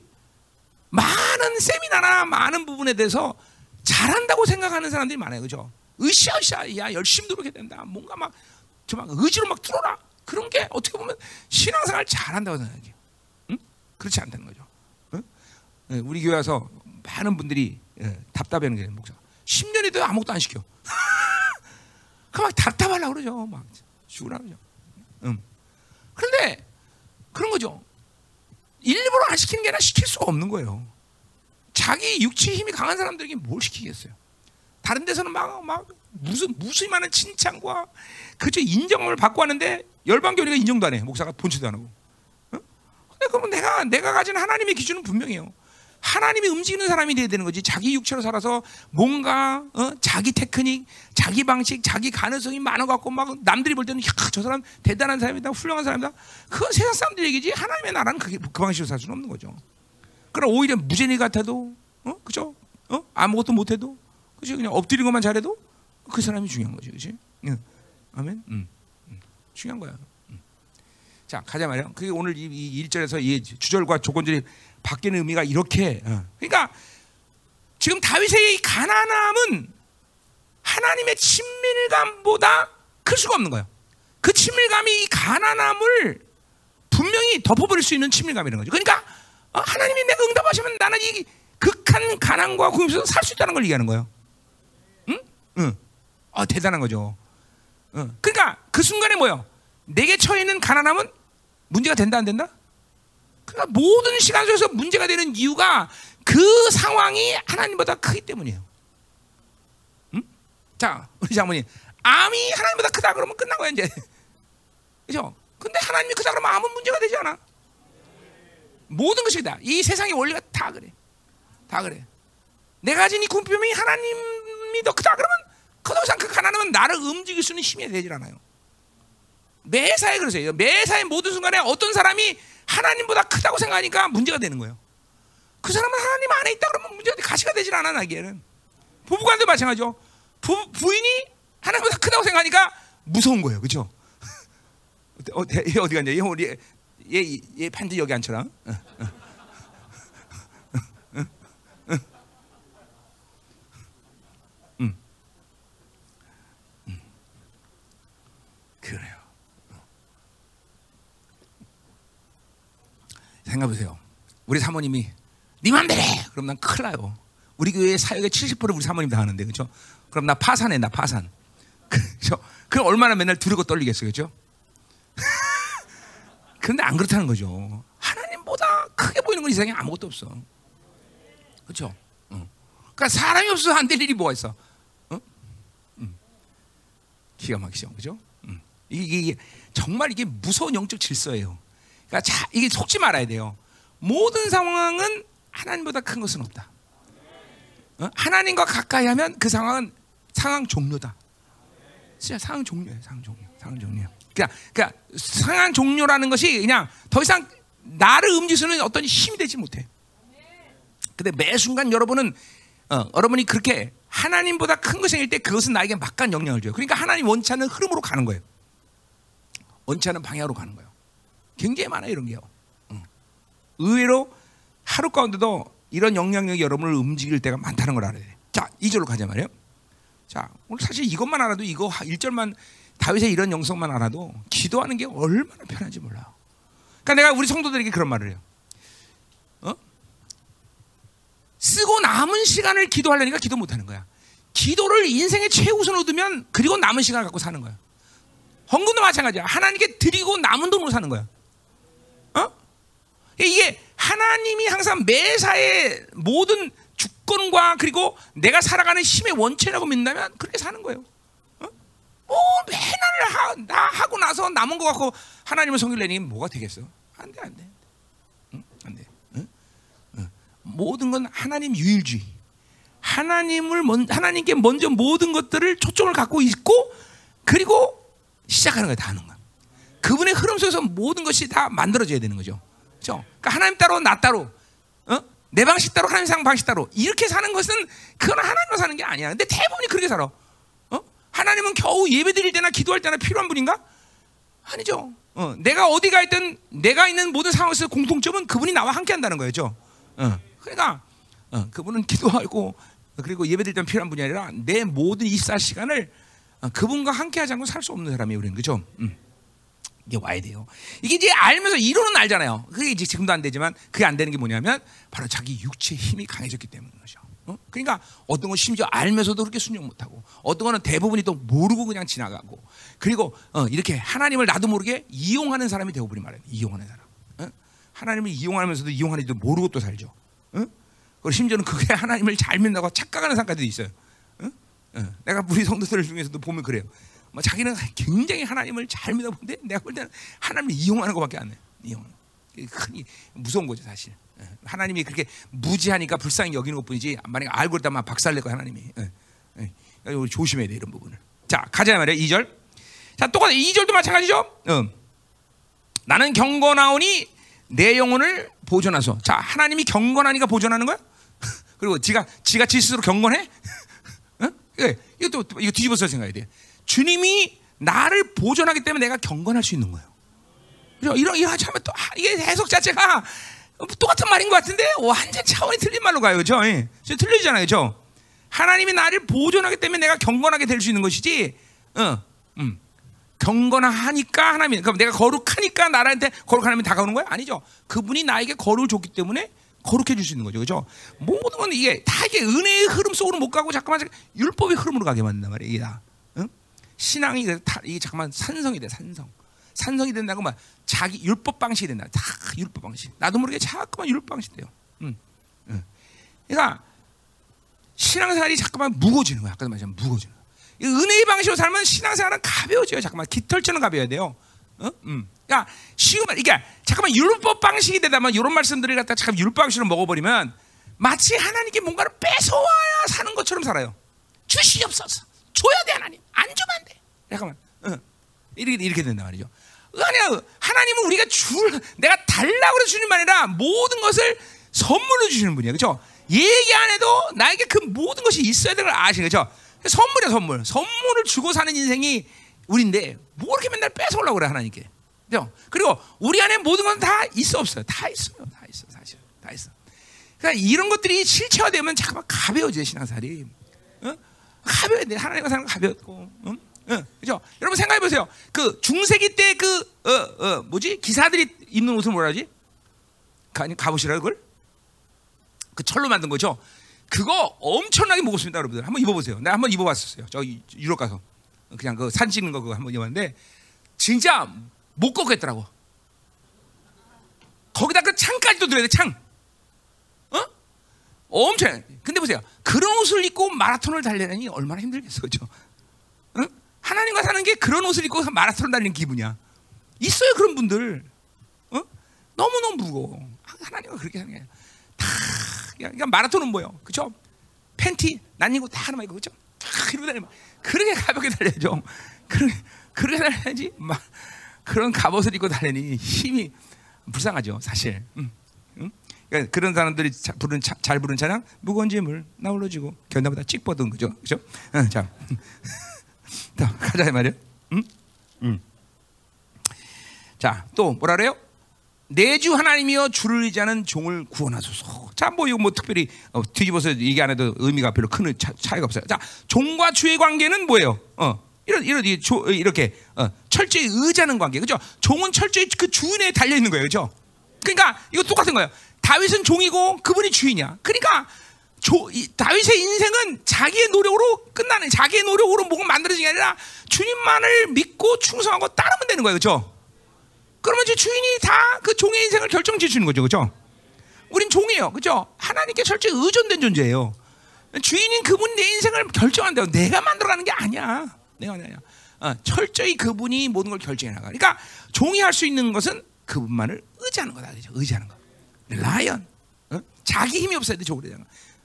많은 세미나나 많은 부분에 대해서 잘한다고 생각하는 사람들이 많아요. 그죠? 으쌰으쌰 야 열심히 노력해야 된다. 뭔가 막 저막 의지로 막 뚫어라. 그런 게 어떻게 보면 신앙생활 잘한다고 생각해요. 응? 그렇지 않다는 거죠. 응? 예, 우리 교회 와서 많은 분들이 예, 답답해하는 게 목사. 10년이 돼도 아무것도 안 시켜. *laughs* 그막 답답하려고 그러죠. 막 죽으라 그러죠. 응. 그런데 그런 거죠. 일부러 안 시키는 게 아니라 시킬 수가 없는 거예요. 자기 육체 힘이 강한 사람들에게 뭘 시키겠어요? 다른 데서는 막, 막 무슨 무수히 많은 칭찬과 그저 인정을 받고 하는데 열방교회가 인정도 안 해. 목사가 본치도 안 하고. 어? 근데 그러면 내가 내가 가진 하나님의 기준은 분명해요. 하나님이 움직이는 사람이 돼야 되는 거지. 자기 육체로 살아서 뭔가 어? 자기 테크닉, 자기 방식, 자기 가능성이 많아 갖고 막 남들이 볼 때는 야, 저 사람 대단한 사람이다, 훌륭한 사람이다. 그건 세상 사람들 얘기지. 하나님의 나라는 그게 그 방식으로 살 수는 없는 거죠. 그럼 오히려 무죄니 같아도, 어, 그죠? 어, 아무것도 못해도, 그죠? 그냥 엎드린 것만 잘해도 그 사람이 중요한 거지, 그지? 응. 아멘. 음, 음. 중요한 거야. 음. 자 가자 말이야. 그게 오늘 이, 이 1절에서 이 주절과 조건들이 바뀌는 의미가 이렇게. 어. 그러니까 지금 다윗의 이 가난함은 하나님의 친밀감보다 클 수가 없는 거예요. 그 친밀감이 이 가난함을 분명히 덮어버릴 수 있는 친밀감이라는 거죠. 그러니까 어, 하나님이 내가 응답하시면 나는 이 극한 가난과 고민에서 살 수 있다는 걸 얘기하는 거예요. 응? 응. 아 대단한 거죠. 응. 그러니까 그 순간에 뭐요? 내게 처해 있는 가난함은 문제가 된다 안 된다? 그러니까 모든 시간 속에서 문제가 되는 이유가 그 상황이 하나님보다 크기 때문이에요. 응? 자, 우리 장모님, 암이 하나님보다 크다 그러면 끝난 거야 이제. 그죠? 근데 하나님이 크다 그러면 암은 문제가 되지 않아. 모든 것이 다. 이 세상의 원리가 다 그래. 다 그래. 내가 가진 이 군표명이 하나님이 더 크다 그러면 그 이상 그 가난함은 나를 움직일 수 있는 힘이 되질 않아요. 매사에 그러세요. 매사의 모든 순간에 어떤 사람이 하나님보다 크다고 생각하니까 문제가 되는 거예요. 그 사람은 하나님 안에 있다 그러면 문제가 가시가 되질 않아 나기에는. 부부간도 마찬가지죠. 부, 부인이 하나님보다 크다고 생각하니까 무서운 거예요. 그렇죠? 어, 얘 어디 갔냐? 얘 우리 얘, 얘 반드 여기 앉혀라. 어, 어. 음. 음. 그래요. 생각해보세요. 우리 사모님이 네 맘대로 해. 그럼 난 큰일 나요. 우리 교회 사역의 70% 우리 사모님 다 하는데 그죠? 그럼 나 파산해 나 파산. *laughs* 그죠? 그럼 얼마나 맨날 두렵고 떨리겠어요. 그죠? 그런데 *laughs* 안 그렇다는 거죠. 하나님보다 크게 보이는 건 이상에 아무것도 없어. 그렇죠? 응. 그러니까 사람이 없어서 안될 일이 뭐가 있어? 응? 응. 기가 막히죠, 그죠? 응. 이게, 이게 정말 이게 무서운 영적 질서예요. 그러니까 자, 이게 속지 말아야 돼요. 모든 상황은 하나님보다 큰 것은 없다. 어? 하나님과 가까이 하면 그 상황은 상황 종료다. 진짜 상황 종료예요. 상황 종료. 상황 종료. 그냥 그러니까 상황 종료라는 것이 그냥 더 이상 나를 움직이는 어떤 힘이 되지 못해. 근데 매 순간 여러분은 어, 여러분이 그렇게 하나님보다 큰 것이 생길 때 그것은 나에게 막간 영향을 줘요. 그러니까 하나님 원치 않는 흐름으로 가는 거예요. 원치 않는 방향으로 가는 거예요. 굉장히 많아요 이런 게요. 응. 의외로 하루 가운데도 이런 영향력이 여러분을 움직일 때가 많다는 걸 알아야 돼. 자, 2절로 가자 말이에요. 자, 오늘 사실 이것만 알아도 이거 1절만 다윗의 이런 영성만 알아도 기도하는 게 얼마나 편한지 몰라요. 그러니까 내가 우리 성도들에게 그런 말을 해요. 어? 쓰고 남은 시간을 기도하려니까 기도 못 하는 거야. 기도를 인생의 최우선으로 두면 그리고 남은 시간을 갖고 사는 거야. 헌금도 마찬가지야. 하나님께 드리고 남은 돈으로 사는 거야. 어? 이게 하나님이 항상 매사의 모든 주권과 그리고 내가 살아가는 힘의 원체라고 믿는다면 그렇게 사는 거예요. 어? 뭐 맨날 하, 나 하고 나서 남은 거 갖고 하나님을 섬기려니 뭐가 되겠어? 안 돼, 안 돼. 응? 안 돼. 응? 응. 모든 건 하나님 유일주의. 하나님을 먼, 하나님께 먼저 모든 것들을 초점을 갖고 있고 그리고 시작하는 거예요. 다 하는 거야. 그분의 흐름 속에서 모든 것이 다 만들어져야 되는 거죠. 그렇죠? 그러니까 하나님 따로 나 따로 어? 내 방식 따로 하나님 상 방식 따로 이렇게 사는 것은 그건 하나님과 사는 게 아니야. 근데 대부분이 그렇게 살아. 어? 하나님은 겨우 예배 드릴 때나 기도할 때나 필요한 분인가? 아니죠. 어, 내가 어디 가 있든 내가 있는 모든 상황에서 공통점은 그분이 나와 함께 한다는 거죠. 어, 그러니까 어, 그분은 기도하고 그리고 예배 드릴 때는 필요한 분이 아니라 내 모든 24시간을 어, 그분과 함께 하지 않고 살 수 없는 사람이 우리는 그죠? 음. 이게 와야 돼요. 이게 이제 알면서 이론은 알잖아요. 그게 이제 지금도 안 되지만 그게 안 되는 게 뭐냐면 바로 자기 육체의 힘이 강해졌기 때문인 거죠. 어? 그러니까 어떤 건 심지어 알면서도 그렇게 순종 못하고 어떤 거는 대부분이 또 모르고 그냥 지나가고 그리고 어, 이렇게 하나님을 나도 모르게 이용하는 사람이 되어버린 말이에요. 이용하는 사람. 어? 하나님을 이용하면서도 이용하는지도 모르고 또 살죠. 어? 그리고 심지어는 그게 하나님을 잘 믿는다고 착각하는 사람까지도 있어요. 어? 어, 내가 우리 성도들 중에서도 보면 그래요. 뭐 자기는 굉장히 하나님을 잘 믿어보는데 내가 볼 때는 하나님을 이용하는 것밖에 안 해. 이용. 큰 무서운 거죠 사실. 예. 하나님이 그렇게 무지하니까 불쌍히 여기는 것뿐이지 만약 알고 있다면 박살낼 거야 하나님이. 예. 예. 우리 조심해야 돼 이런 부분을. 자 가자 말이야 2절. 자 똑같아 2절도 마찬가지죠. 어. 나는 경건하오니 내 영혼을 보존하소. 자 하나님이 경건하니까 보존하는 거야? *laughs* 그리고 지가 지가 지 스스로 경건해? *laughs* 어? 예. 또 이거 뒤집어서 생각해야 돼. 주님이 나를 보존하기 때문에 내가 경건할 수 있는 거예요. 그죠? 이런 이런 하면 또 아, 이게 해석 자체가 똑같은 말인 것 같은데 완전 차원이 틀린 말로 가요, 그죠? 예. 틀리잖아요, 그죠? 하나님이 나를 보존하기 때문에 내가 경건하게 될 수 있는 것이지, 어, 음, 경건하니까 하나님, 그럼 내가 거룩하니까 나한테 거룩한 하나님이 다가오는 거야? 아니죠. 그분이 나에게 거룩을 줬기 때문에 거룩해 줄 수 있는 거죠, 그죠? 모든 건 이게 다 이게 은혜의 흐름 속으로 못 가고 잠깐만 율법의 흐름으로 가게 만든단 말이야, 이게 다. 응? 신앙이 다 이게 잠깐만 산성이 돼, 산성. 산성이 된다고 막 자기 율법 방식이 된다. 다 율법 방식. 나도 모르게 자꾸만 율법 방식 돼요. 응. 응. 그러니까 신앙생활이 자꾸만 무거워지는 거야. 아까 말했지만 무거워지는 거야. 은혜의 방식으로 살면 신앙생활은 가벼워져요. 잠깐만 깃털처럼 가벼워야 돼요. 어? 음. 그러니까 쉬운 말, 이게 잠깐만 율법 방식이 되다만 이런 말씀들을 갖다 잠깐 율법 방식으로 먹어버리면 마치 하나님께 뭔가를 뺏어와야 사는 것처럼 살아요. 주시옵소서. 줘야 돼 하나님. 안 주면 안 돼. 잠깐만. 어. 이렇게 이렇게 된단 말이죠. 아니야. 하나님은 우리가 줄 내가 달라고 그래 주는 말 아니라 모든 것을 선물로 주시는 분이야. 그렇죠? 얘기 안 해도 나에게 그 모든 것이 있어야 되는 걸 아시는 거죠? 선물이야, 선물. 선물을 주고 사는 인생이 우리인데 뭐 이렇게 맨날 뺏어오려고 그래 하나님께. 그죠? 그리고 우리 안에 모든 건 다 있어 없어요. 다 있어요. 다 있어. 사실. 다 있어. 그러니까 이런 것들이 실체화되면 잠깐만 가벼워져 신앙살이. 어? 가벼워야 돼. 하나님과 사는 가볍고. 응? 응, 그죠? 여러분 생각해 보세요. 그 중세기 때 그 어, 어, 뭐지 기사들이 입는 옷을 뭐라 하지? 가, 갑옷이라 그걸? 그 철로 만든 거죠. 그거 엄청나게 무겁습니다, 여러분들. 한번 입어보세요. 내가 한번 입어봤었어요. 저 유럽 가서 그냥 그 사진 찍는 거 그거 한번 입었는데 진짜 못 걷겠더라고. 거기다 그 창까지도 들어야 돼, 창. 어? 엄청. 근데 보세요. 그런 옷을 입고 마라톤을 달리려니 얼마나 힘들겠어, 그죠? 응? 하나님과 사는 게 그런 옷을 입고 마라톤 달리는 기분이야. 있어요 그런 분들. 어? 너무 너무 무거워. 하나님과 그렇게 하는 게 다. 그러니까 마라톤은 뭐요? 그죠? 팬티 난이고 다 하나만 입고 그죠? 다 이러고 다니면 그렇게 가볍게 달려야죠. 그렇게 그렇게 달려야지. 막 그런 갑옷을 입고 달리니 힘이 불쌍하죠, 사실. 응. 응? 그러니까 그런 사람들이 자, 부른 차, 잘 부른 찬양 무거운 짐을 나 올려주고 견나보다 찍 뻗은 거죠, 그죠? 응, 자. *laughs* 자, 가자 말이야. 응? 응. 자, 또 뭐라 그래요? 내주 하나님이여 주를 의지하는 종을 구원하소서. 자, 뭐 이거 뭐 특별히 어, 뒤집어서 얘기 안 해도 의미가 별로 큰 차, 차이가 없어요. 자, 종과 주의 관계는 뭐예요? 어, 이런 이런 이렇게 어, 철저히 의지하는 관계, 그죠? 종은 철저히 그 주인에 달려 있는 거예요, 그죠? 그러니까 이거 똑같은 거예요. 다윗은 종이고 그분이 주인이야. 그러니까 조, 이, 다윗의 인생은 자기의 노력으로 끝나는 자기의 노력으로 뭐가 만들어진 게 아니라 주님만을 믿고 충성하고 따르면 되는 거예요, 그렇죠? 그러면 이제 주인이 다 그 종의 인생을 결정지어 주는 거죠, 그렇죠? 우린 종이에요, 그렇죠? 하나님께 철저히 의존된 존재예요. 주인인 그분이 내 인생을 결정한대요. 내가 만들어가는 게 아니야. 내가 아니야. 어, 철저히 그분이 모든 걸 결정해 나가. 그러니까 종이 할 수 있는 것은 그분만을 의지하는 거다, 그렇죠? 의지하는 거. 라이언, 어? 자기 힘이 없어야 돼, 거.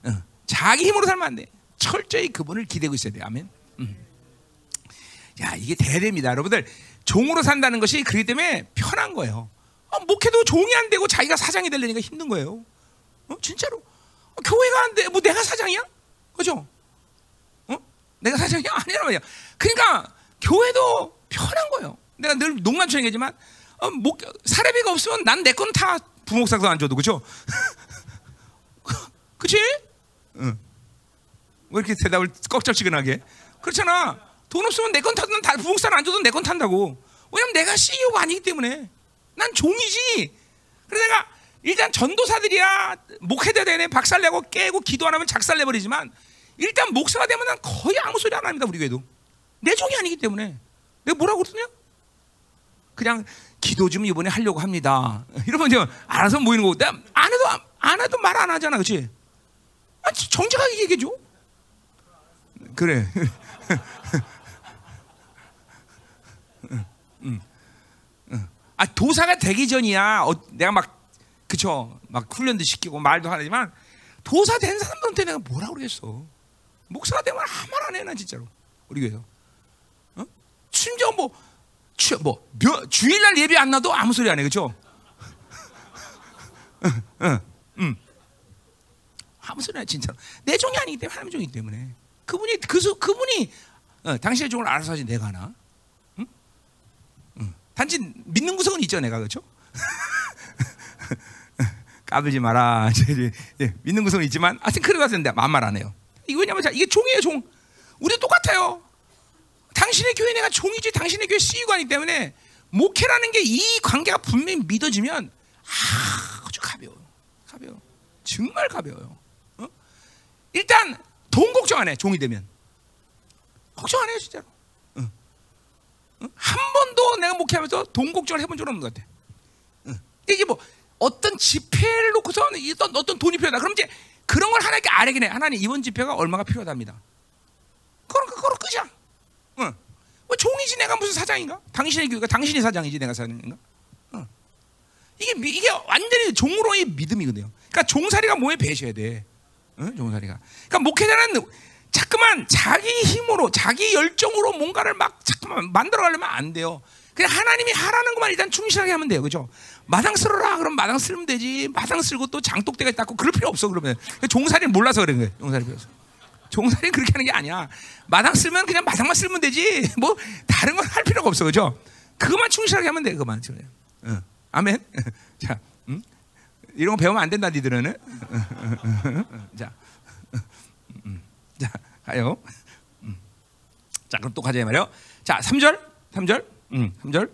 어, 자기 힘으로 살면 안 돼. 철저히 그분을 기대고 있어야 돼. 아멘. 음. 야, 이게 대대입니다. 여러분들, 종으로 산다는 것이 그렇기 때문에 편한 거예요. 어, 목회도 종이 안 되고 자기가 사장이 되려니까 힘든 거예요. 어, 진짜로. 어, 교회가 안 돼. 뭐 내가 사장이야? 그죠? 어? 내가 사장이 *laughs* 아니란 말이야. 그러니까 교회도 편한 거예요. 내가 늘 농담처럼 얘기하지만 어, 목, 사례비가 없으면 난 내 건 다 부목사도 안 줘도 그죠? *laughs* 그치? 응. 왜 이렇게 대답을 꺽적지근하게? 그렇잖아. 돈 없으면 내 건 타도 다 부흥사를 안 줘도 내 건 탄다고. 왜냐면 내가 CEO가 아니기 때문에. 난 종이지. 그래서 내가 일단 전도사들이야 목회자 되네 박살내고 깨고 기도 안 하면 작살내버리지만 일단 목사가 되면 난 거의 아무 소리 안 합니다 우리 교회도 내 종이 아니기 때문에 내가 뭐라고 그러냐 그냥 기도 좀 이번에 하려고 합니다 이러면 이제 알아서 모이는 거고 내가 안 해도 안 해도 말 안 하잖아 그렇지 아, 정직하게 얘기해줘. 그래. *laughs* 아 도사가 되기 전이야. 어, 내가 막 그쵸, 막 훈련도 시키고 말도 하지만 도사 된 사람들한테 내가 뭐라 그러겠어. 목사가 되면 아무 말 안 해, 나 진짜로. 우리 교회에서. 어? 심지어 뭐, 주, 뭐, 며, 주일날 예배 안 나도 아무 소리 안 해, 그죠? 아무 소리 안 해, 진짜로. 내 종이 아니기 때문에, 하나님 종이기 때문에. 그분이, 그, 수, 그분이, 어, 당신의 종을 알아서 하지 내가 하나? 응? 응. 단지 믿는 구석은 있죠, 내가, 그죠? *laughs* 까불지 마라. *laughs* 예, 믿는 구석은 있지만, 하여튼 그래 가서 내가 만말 안 해요. 이거 왜냐면, 자, 이게 종이에요, 종. 우리 똑같아요. 당신의 교회 내가 종이지 당신의 교회 CU관이기 때문에 목회라는 게 이 관계가 분명히 믿어지면 아주 가벼워요. 가벼워. 정말 가벼워요. 어? 일단 돈 걱정 안 해. 종이 되면 걱정 안 해요 진짜로. 어. 어? 한 번도 내가 목회하면서 돈 걱정을 해본 적 없는 것 같아. 어. 이게 뭐 어떤 집회를 놓고서 어떤 어떤 돈이 필요하다. 그럼 이제 그런 걸 하나님께 아뢰긴 해. 하나님 이번 집회가 얼마가 필요하답니다. 그럼 그거로 끝이 야. 응. 뭐 종이지 내가 무슨 사장인가? 당신의 교회가 당신이 사장이지 내가 사장인가? 응. 이게 미- 이게 완전히 종으로의 믿음이거든요. 그러니까 종살이가 뭐에 배셔야 돼. 응? 종살이가. 그러니까 목회자는 자꾸만 자기 힘으로 자기 열정으로 뭔가를 막 자꾸만 만들어 가려면 안 돼요. 그냥 하나님이 하라는 것만 일단 충실하게 하면 돼요. 그죠? 마당 쓸어라. 그럼 마당 쓸면 되지. 마당 쓸고 또 장독대가 닦고 그럴 필요 없어. 그러면 종살이를 몰라서 그런 거예요. 종살이 배워서. 종살이 그렇게 하는 게 아니야. 마당 쓸면 그냥 마당만 쓸면 되지. 뭐 다른 건 할 필요가 없어, 그죠? 그것만 충실하게 하면 돼, 그만. 응. 아멘. *laughs* 자, 음? 이런 거 배우면 안 된다, 니들은. *laughs* 자, 음, 자, 가요. 음. 자, 그럼 또 가자 말이요. 자, 3절, 3절, 음, 3절.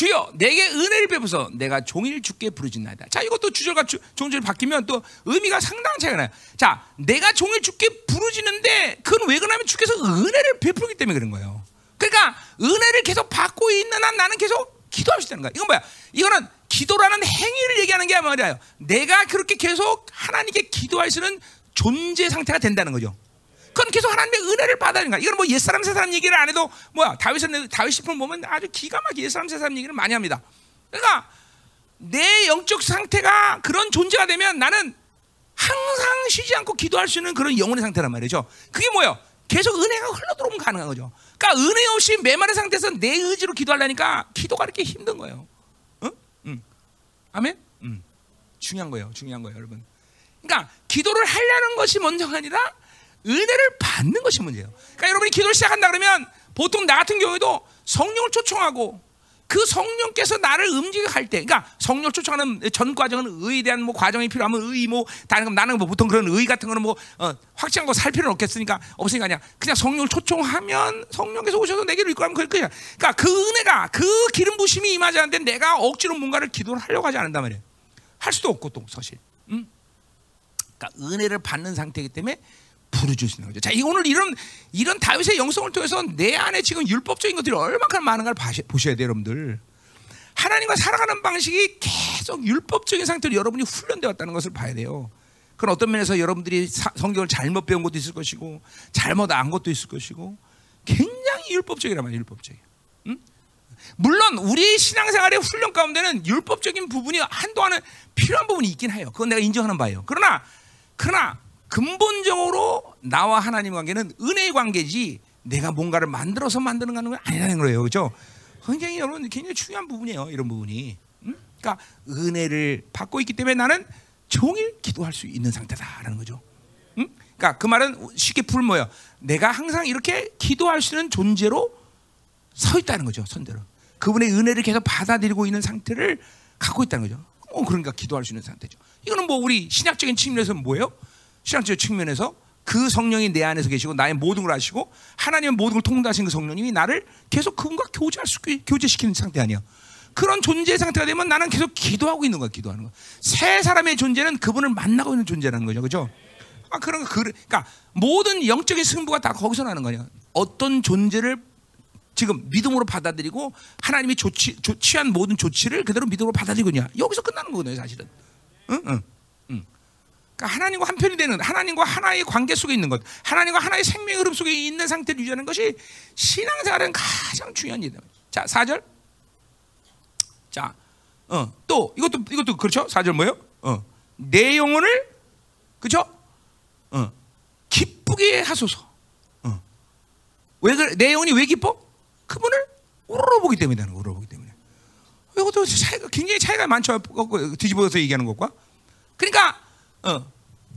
주여 내게 은혜를 베푸서 내가 종일 주께 부르짖나이다. 자 이것도 주절과 주, 종절 바뀌면 또 의미가 상당한 차이가 나요. 자 내가 종일 주께 부르짖는데 그건 왜 그러냐면 주께서 은혜를 베풀기 때문에 그런 거예요. 그러니까 은혜를 계속 받고 있는 한 나는 계속 기도할 수 있다는 거야. 이건 뭐야? 이거는 기도라는 행위를 얘기하는 게 말이에요. 내가 그렇게 계속 하나님께 기도할 수 있는 존재 상태가 된다는 거죠. 그건 계속 하나님의 은혜를 받아야 거야. 이건 뭐 옛사람 새사람 얘기를 안 해도 뭐야 다윗은 다윗 시편 보면 아주 기가 막히게 옛사람 새사람 얘기를 많이 합니다. 그러니까 내 영적 상태가 그런 존재가 되면 나는 항상 쉬지 않고 기도할 수 있는 그런 영혼의 상태란 말이죠. 그게 뭐예요? 계속 은혜가 흘러들어오면 가능한 거죠. 그러니까 은혜 없이 메마른 상태에서 내 의지로 기도하려니까 기도가 이렇게 힘든 거예요. 응? 응. 아멘? 응. 중요한 거예요. 중요한 거예요, 여러분. 그러니까 기도를 하려는 것이 먼저가 아니라 은혜를 받는 것이 문제예요. 그러니까 여러분이 기도를 시작한다 그러면 보통 나 같은 경우에도 성령을 초청하고 그 성령께서 나를 움직이게 할 때, 그러니까 성령을 초청하는 전 과정은 의에 대한 뭐 과정이 필요하면 의, 뭐 다른 거 나는 뭐 보통 그런 의 같은 거는 뭐 어, 확실한 거 살 필요는 없겠으니까 없으니까 아니야. 그냥 성령을 초청하면 성령께서 오셔서 내게로 이끌면 그럴 거야. 그러니까 그 은혜가 그 기름 부심이 임하지 않는데 내가 억지로 뭔가를 기도를 하려고 하지 않는단 말이에요. 할 수도 없고 또 사실. 음? 그러니까 은혜를 받는 상태이기 때문에 있는 거죠. 자, 이 오늘 이런 이런 다윗의 영성을 통해서 내 안에 지금 율법적인 것들이 얼마큼 많은가를 바시, 보셔야 돼요, 여러분들. 하나님과 살아가는 방식이 계속 율법적인 상태로 여러분이 훈련되어 왔다는 것을 봐야 돼요. 그건 어떤 면에서 여러분들이 사, 성경을 잘못 배운 것도 있을 것이고 잘못 안 것도 있을 것이고 굉장히 율법적이란 말이에요, 율법적이에요. 응? 물론 우리 신앙생활의 훈련 가운데는 율법적인 부분이 한동안은 필요한 부분이 있긴 해요. 그건 내가 인정하는 바예요. 그러나 그러나 근본적으로 나와 하나님 관계는 은혜의 관계지 내가 뭔가를 만들어서 만드는 건 아니라는 거예요. 그렇죠? 굉장히 여러분 굉장히 중요한 부분이에요. 이런 부분이. 응? 그러니까 은혜를 받고 있기 때문에 나는 종일 기도할 수 있는 상태다라는 거죠. 응? 그러니까 그 말은 쉽게 풀 뭐예요? 내가 항상 이렇게 기도할 수 있는 존재로 서 있다는 거죠. 선대로. 그분의 은혜를 계속 받아들이고 있는 상태를 갖고 있다는 거죠. 어, 그러니까 기도할 수 있는 상태죠. 이거는 뭐 우리 신학적인 측면에서 뭐예요? 신학적 측면에서 그 성령이 내 안에서 계시고 나의 모든 걸 아시고 하나님의 모든 걸 통달하신 그 성령님이 나를 계속 그분과 교제할 수 교제시키는 상태 아니야. 그런 존재 상태가 되면 나는 계속 기도하고 있는 거야, 기도하는 거. 새 사람의 존재는 그분을 만나고 있는 존재라는 거죠, 그죠? 아 그런 거 그러니까 모든 영적인 승부가 다 거기서 나는 거냐. 어떤 존재를 지금 믿음으로 받아들이고 하나님이 조치, 조치한 모든 조치를 그대로 믿음으로 받아들이고 있냐. 여기서 끝나는 거거든요, 사실은. 응, 응, 응. 그러니까 하나님과 한편이 되는 하나님과 하나의 관계 속에 있는 것, 하나님과 하나의 생명 흐름 속에 있는 상태를 유지하는 것이 신앙생활은 가장 중요한 일이다. 자, 4절. 자, 어, 또 이것도 이것도 그렇죠? 4절 뭐예요? 어. 내 영혼을 그렇죠? 어. 기쁘게 하소서. 어. 왜 그래? 내 영혼이 왜 기뻐? 그분을 우러러보기 때문에 하는 거, 우러러보기 때문에. 이것도 차이가 굉장히 차이가 많죠. 뒤집어서 얘기하는 것과. 그러니까 어,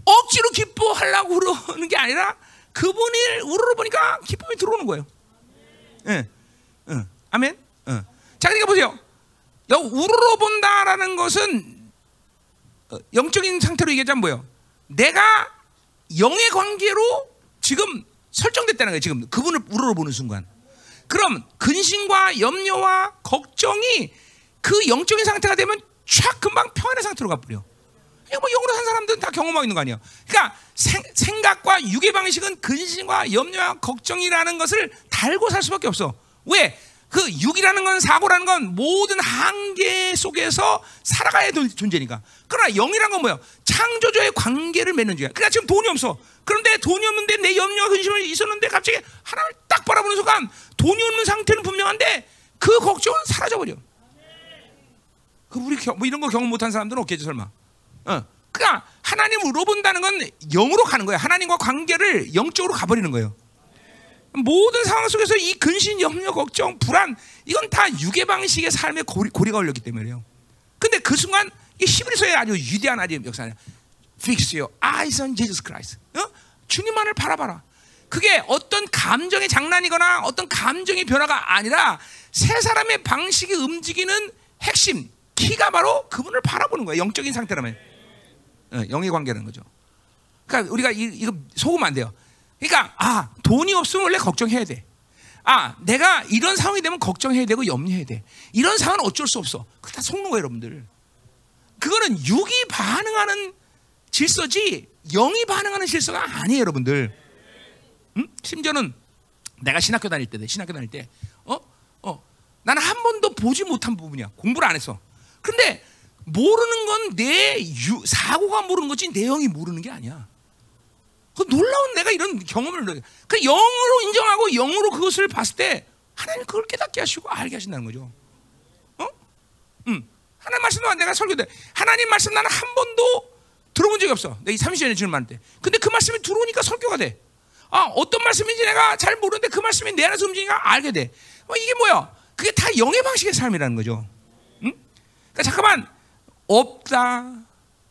억지로 기뻐하려고 그러는 게 아니라 그분을 우러러 보니까 기쁨이 들어오는 거예요. 예, 예, 아멘. 어. 자, 그러니까 보세요. 우러러 본다라는 것은 어, 영적인 상태로 얘기하자면 뭐예요? 내가 영의 관계로 지금 설정됐다는 거예요. 지금 그분을 우러러 보는 순간. 그럼 근심과 염려와 걱정이 그 영적인 상태가 되면 촥 금방 평안의 상태로 가버려. 이거 뭐 영으로 산 사람들은 다 경험하고 있는 거 아니야. 그러니까 생, 각과 유괴 방식은 근심과 염려와 걱정이라는 것을 달고 살 수밖에 없어. 왜? 그 육이라는 건 사고라는 건 모든 한계 속에서 살아가야 될 존재니까. 그러나 영이란 건 뭐야? 창조주의 관계를 맺는 중이야. 그러니까 지금 돈이 없어. 그런데 돈이 없는데 내 염려와 근심이 있었는데 갑자기 하나님을 딱 바라보는 순간 돈이 없는 상태는 분명한데 그 걱정은 사라져 버려. 그 우리 겨, 뭐 이런 거 경험 못한 사람들은 없겠지 설마. 어. 그러니까 하나님을 물어본다는 건 영으로 가는 거야. 하나님과 관계를 영적으로 가버리는 거예요. 모든 상황 속에서 이 근심, 염려, 걱정, 불안 이건 다 유괴 방식의 삶에 고리, 고리가 걸렸기 때문에요. 근데 그 순간 이 히브리서의 아주 위대한 아주 역사냐. Fix your eyes on Jesus Christ. 어? 주님만을 바라봐라. 그게 어떤 감정의 장난이거나 어떤 감정의 변화가 아니라 세 사람의 방식이 움직이는 핵심 키가 바로 그분을 바라보는 거예요. 영적인 상태라면 어, 영의 관계라는 거죠. 그러니까 우리가 이, 이거 속으면 안 돼요. 그러니까 아 돈이 없으면 원래 걱정해야 돼. 아 내가 이런 상황이 되면 걱정해야 되고 염려해야 돼. 이런 상황은 어쩔 수 없어. 그다 속는 거예요, 여러분들. 그거는 육이 반응하는 질서지 영이 반응하는 질서가 아니에요, 여러분들. 음? 심지어는 내가 신학교 다닐 때, 신학교 다닐 때, 어, 어, 나는 한 번도 보지 못한 부분이야. 공부를 안 했어. 근데 모르는 건 내 사고가 모르는 거지 내 영이 모르는 게 아니야. 그 놀라운 내가 이런 경험을 그 영으로 인정하고 영으로 그것을 봤을 때 하나님 그걸 깨닫게 하시고 알게 하신다는 거죠. 어? 음. 하나님 말씀도 내가 설교돼. 하나님 말씀 나는 한 번도 들어본 적이 없어. 내가 30년에 주님 만 때. 근데 그 말씀이 들어오니까 설교가 돼. 아, 어떤 말씀인지 내가 잘 모르는데 그 말씀이 내 안에서 움직이니까 알게 돼. 어, 이게 뭐야? 그게 다 영의 방식의 삶이라는 거죠. 그러니까 잠깐만 없다,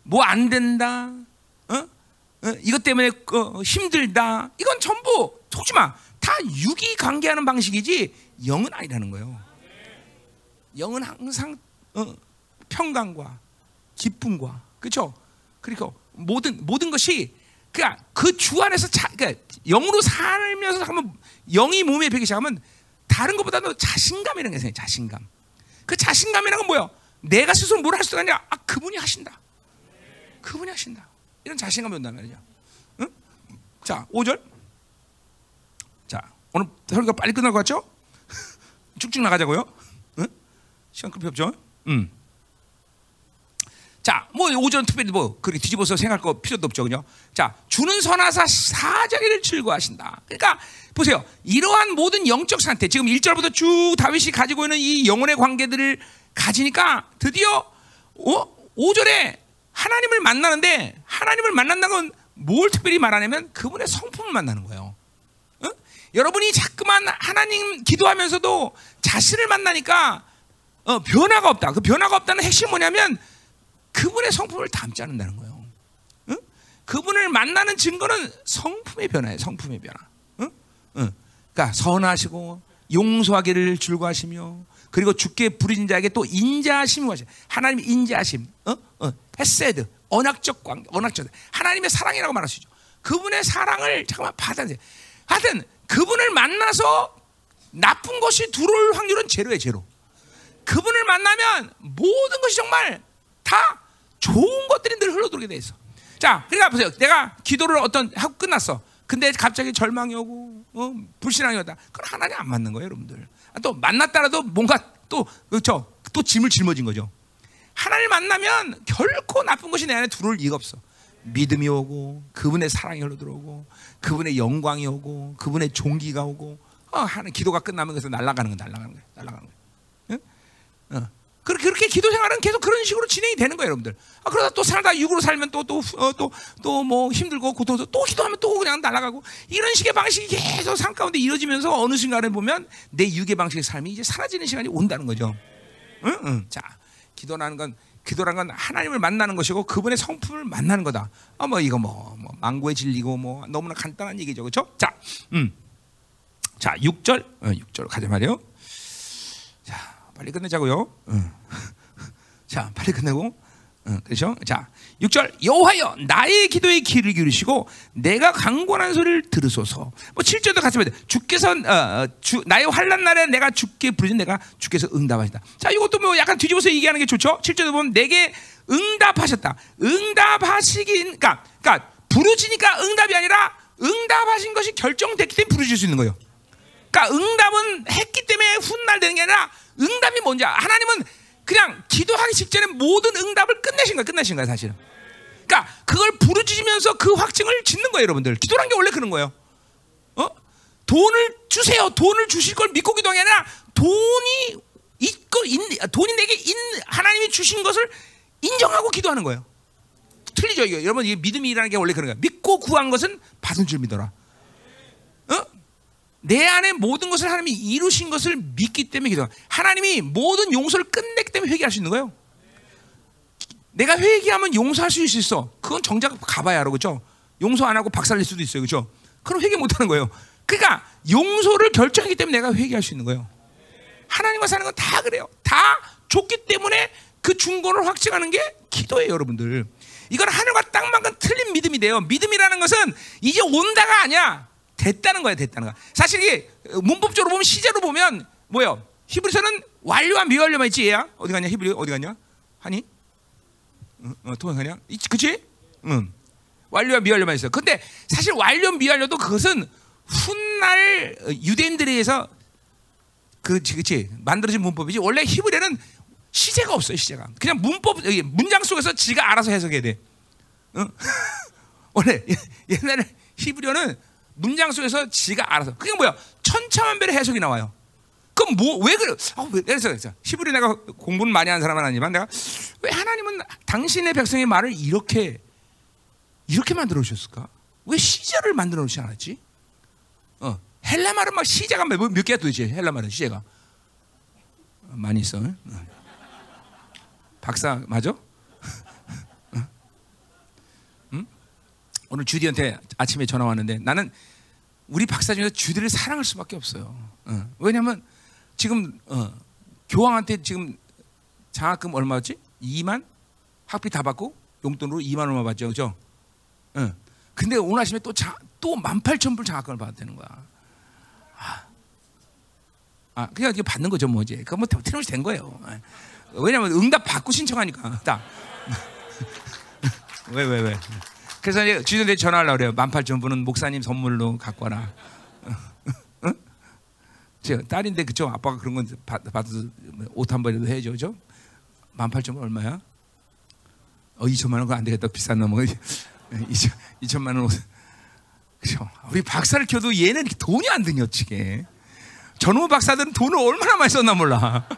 뭐 안 된다, 어? 어? 이것 때문에 어, 힘들다. 이건 전부 속지 마. 다 육이 관계하는 방식이지 영은 아니라는 거예요. 영은 항상 어, 평강과 기쁨과 그렇죠. 그리고 모든 모든 것이 그러니까 그 주 안에서 자, 그러니까 영으로 살면서 하면 영이 몸에 배기 시작하면 다른 것보다도 자신감이라는 게 생겨요. 자신감. 그 자신감이라는 건 뭐예요? 내가 스스로 뭘 할 수가 아니라 아 그분이 하신다. 그분이 하신다. 이런 자신감이 온단 말이죠. 응? 자, 5절. 자, 오늘 설교가 빨리 끝날 것 같죠? *laughs* 쭉쭉 나가자고요. 응? 시간 급이 없죠? 음. 자, 뭐 5절 특별히 뭐 그렇게 뒤집어서 생각할 거 필요도 없죠, 그죠? 자, 주는 선하사 사자기를 즐거워하신다. 그러니까 보세요. 이러한 모든 영적 상태, 지금 1절부터 쭉 다윗이 가지고 있는 이 영혼의 관계들을 가지니까 드디어 어? 5절에 하나님을 만나는데 하나님을 만난다는 건 뭘 특별히 말하냐면 그분의 성품을 만나는 거예요. 어? 여러분이 자꾸만 하나님 기도하면서도 자신을 만나니까 어, 변화가 없다. 그 변화가 없다는 핵심이 뭐냐면 그분의 성품을 담지 않는다는 거예요. 어? 그분을 만나는 증거는 성품의 변화예요. 성품의 변화. 어? 어. 그러니까 선하시고 용서하기를 줄고하시며 그리고 주께 부르신 자에게 또 인자하심이 하시. 하나님의 인자하심, 어, 어, 헤세드, 언약적 관계, 언약적 하나님의 사랑이라고 있죠. 그분의 사랑을 잠깐만 받아야 하여튼 그분을 만나서 나쁜 것이 들어올 확률은 제로예요, 제로. 그분을 만나면 모든 것이 정말 다 좋은 것들이 늘 흘러들게 돼 있어. 자, 그러니까 보세요. 내가 기도를 어떤 하고 끝났어. 근데 갑자기 절망이 오고 어, 불신앙이 오다. 그건 하나님 안 맞는 거예요, 여러분들. 또 만났다라도 뭔가 또 그렇죠. 또 짐을 짊어진 거죠. 하나님 만나면 결코 나쁜 것이 내 안에 들어올 이가 없어. 믿음이 오고 그분의 사랑이 흘러 들어오고 그분의 영광이 오고 그분의 종기가 오고 어, 하는 기도가 끝나면 그래서 날아가는 거 날아가는 거야. 날아가는 거야. 응? 어. 그렇게 기도 생활은 계속 그런 식으로 진행이 되는 거예요, 여러분들. 아, 그러다 또 살다 육으로 살면 또 또 또 또뭐 힘들고 고통스러 또 기도하면 또 그냥 날아가고 이런 식의 방식이 계속 삶 가운데 이루어지면서 어느 순간에 보면 내 육의 방식의 삶이 이제 사라지는 시간이 온다는 거죠. 응, 응. 자, 기도라는 건 기도란 건 하나님을 만나는 것이고 그분의 성품을 만나는 거다. 아, 뭐 이거 뭐, 뭐 망고에 질리고 뭐 너무나 간단한 얘기죠, 그렇죠? 자, 음, 자, 6절, 어, 6절 가자 말이요. 자, 빨리 끝내자고요. 어. *laughs* 자, 빨리 끝내고. 어, 그렇죠? 자, 6절 여호와여 나의 기도에 귀를 기울이시고 내가 강권한 소리를 들으소서. 뭐 7절도 같이 봐야 돼. 주께서 어, 어, 주, 나의 환난 날에 내가 주께 부르신 내가 주께서 응답하시다. 자, 이것도 뭐 약간 뒤집어서 얘기하는 게 좋죠. 7절도 보면 내게 응답하셨다. 응답하시긴 그러니까 그러니까 부르지니까 응답이 아니라 응답하신 것이 결정됐기 때문에 부르실 수 있는 거예요. 그러니까 응답은 했기 때문에 훗날 되는 게 아니라 응답이 뭔지 하나님은 그냥 기도하기 직전에 모든 응답을 끝내신 거야, 끝내신 거야, 사실은. 그러니까 그걸 부르짖으면서 그 확증을 짓는 거예요, 여러분들. 기도란 게 원래 그런 거예요. 어? 돈을 주세요. 돈을 주실 걸 믿고 기도하는 게 아니라 돈이 있고 인, 돈이 내게 인, 하나님이 주신 것을 인정하고 기도하는 거예요. 틀리죠, 이거. 여러분, 이게 믿음이라는 게 원래 그런 거야. 믿고 구한 것은 받은 줄 믿어라. 어? 내 안에 모든 것을 하나님이 이루신 것을 믿기 때문에 기도. 하나님이 모든 용서를 끝냈기 때문에 회개할 수 있는 거예요. 내가 회개하면 용서할 수 있어. 그건 정작 가봐야 알아, 그죠? 용서 안 하고 박살낼 수도 있어요, 그죠? 그럼 회개 못 하는 거예요. 그러니까 용서를 결정하기 때문에 내가 회개할 수 있는 거예요. 하나님과 사는 건 다 그래요. 다 줬기 때문에 그 중고를 확증하는 게 기도예요, 여러분들. 이건 하늘과 땅만큼 틀린 믿음이 돼요. 믿음이라는 것은 이제 온다가 아니야. 됐다는 거야, 됐다는 거야. 사실 이게 문법적으로 보면 시제로 보면 뭐요? 히브리서는 완료와 미완료만 있지, 얘야. 어디 갔냐? 히브리 어디 갔냐? 하니? 어, 어 통역하냐? 그치? 응. 완료와 미완료만 있어. 근데 사실 완료, 미완료도 그것은 훗날 유대인들에 의해서 그렇지, 그렇지. 만들어진 문법이지. 원래 히브리는 시제가 없어요, 시제가. 그냥 문법, 문장 속에서 지가 알아서 해석해야 돼. 응? *laughs* 원래 옛날에 히브리어는 문장 속에서 지가 알아서. 그게 뭐야? 천차만별의 해석이 나와요. 그럼 뭐 왜 그래? 아, 왜 그래서 히브리 내가 공부는 많이 하는 사람은 아니지만 내가 왜 하나님은 당신의 백성의 말을 이렇게 이렇게 만들어 주셨을까? 왜 시제를 만들어 놓지 않았지? 어, 헬라 말은 막 시제가 몇, 몇 개야 도대체? 헬라 말은 시제가 많이 있어. 응? 박사 맞아? 오늘 주디한테 아침에 전화 왔는데 나는 우리 박사 중에서 주디를 사랑할 수밖에 없어요. 어. 왜냐하면 지금 어, 교황한테 지금 장학금 얼마였지? 2만 학비 다 받고 용돈으로 2만 얼마 받죠, 그죠? 어. 근데 오늘 아침에 또또 18,000불 장학금을 받았다는 거야. 아, 아 그냥 이게 받는 거죠, 뭐지? 그거 뭐 틀림없이 된 거예요. 왜냐면 응답 받고 신청하니까. 딱. *laughs* 왜, 왜, 왜? 그래서 이제 주전에 전화하려고 그래요. 18,000불은 목사님 선물로 갖고 와라. 응? 제 딸인데 그쪽 아빠가 그런 건 받, 받아서 옷 한 벌이라도 해줘, 죠 18,000불 얼마야? 어, 2천만 원 그거 안 되겠다. 비싼 놈. *laughs* 2천, 2천만 원 옷. 그죠? 우리 박사를 켜도 얘는 돈이 안 드니 어찌게. 전후 박사들은 돈을 얼마나 많이 썼나 몰라.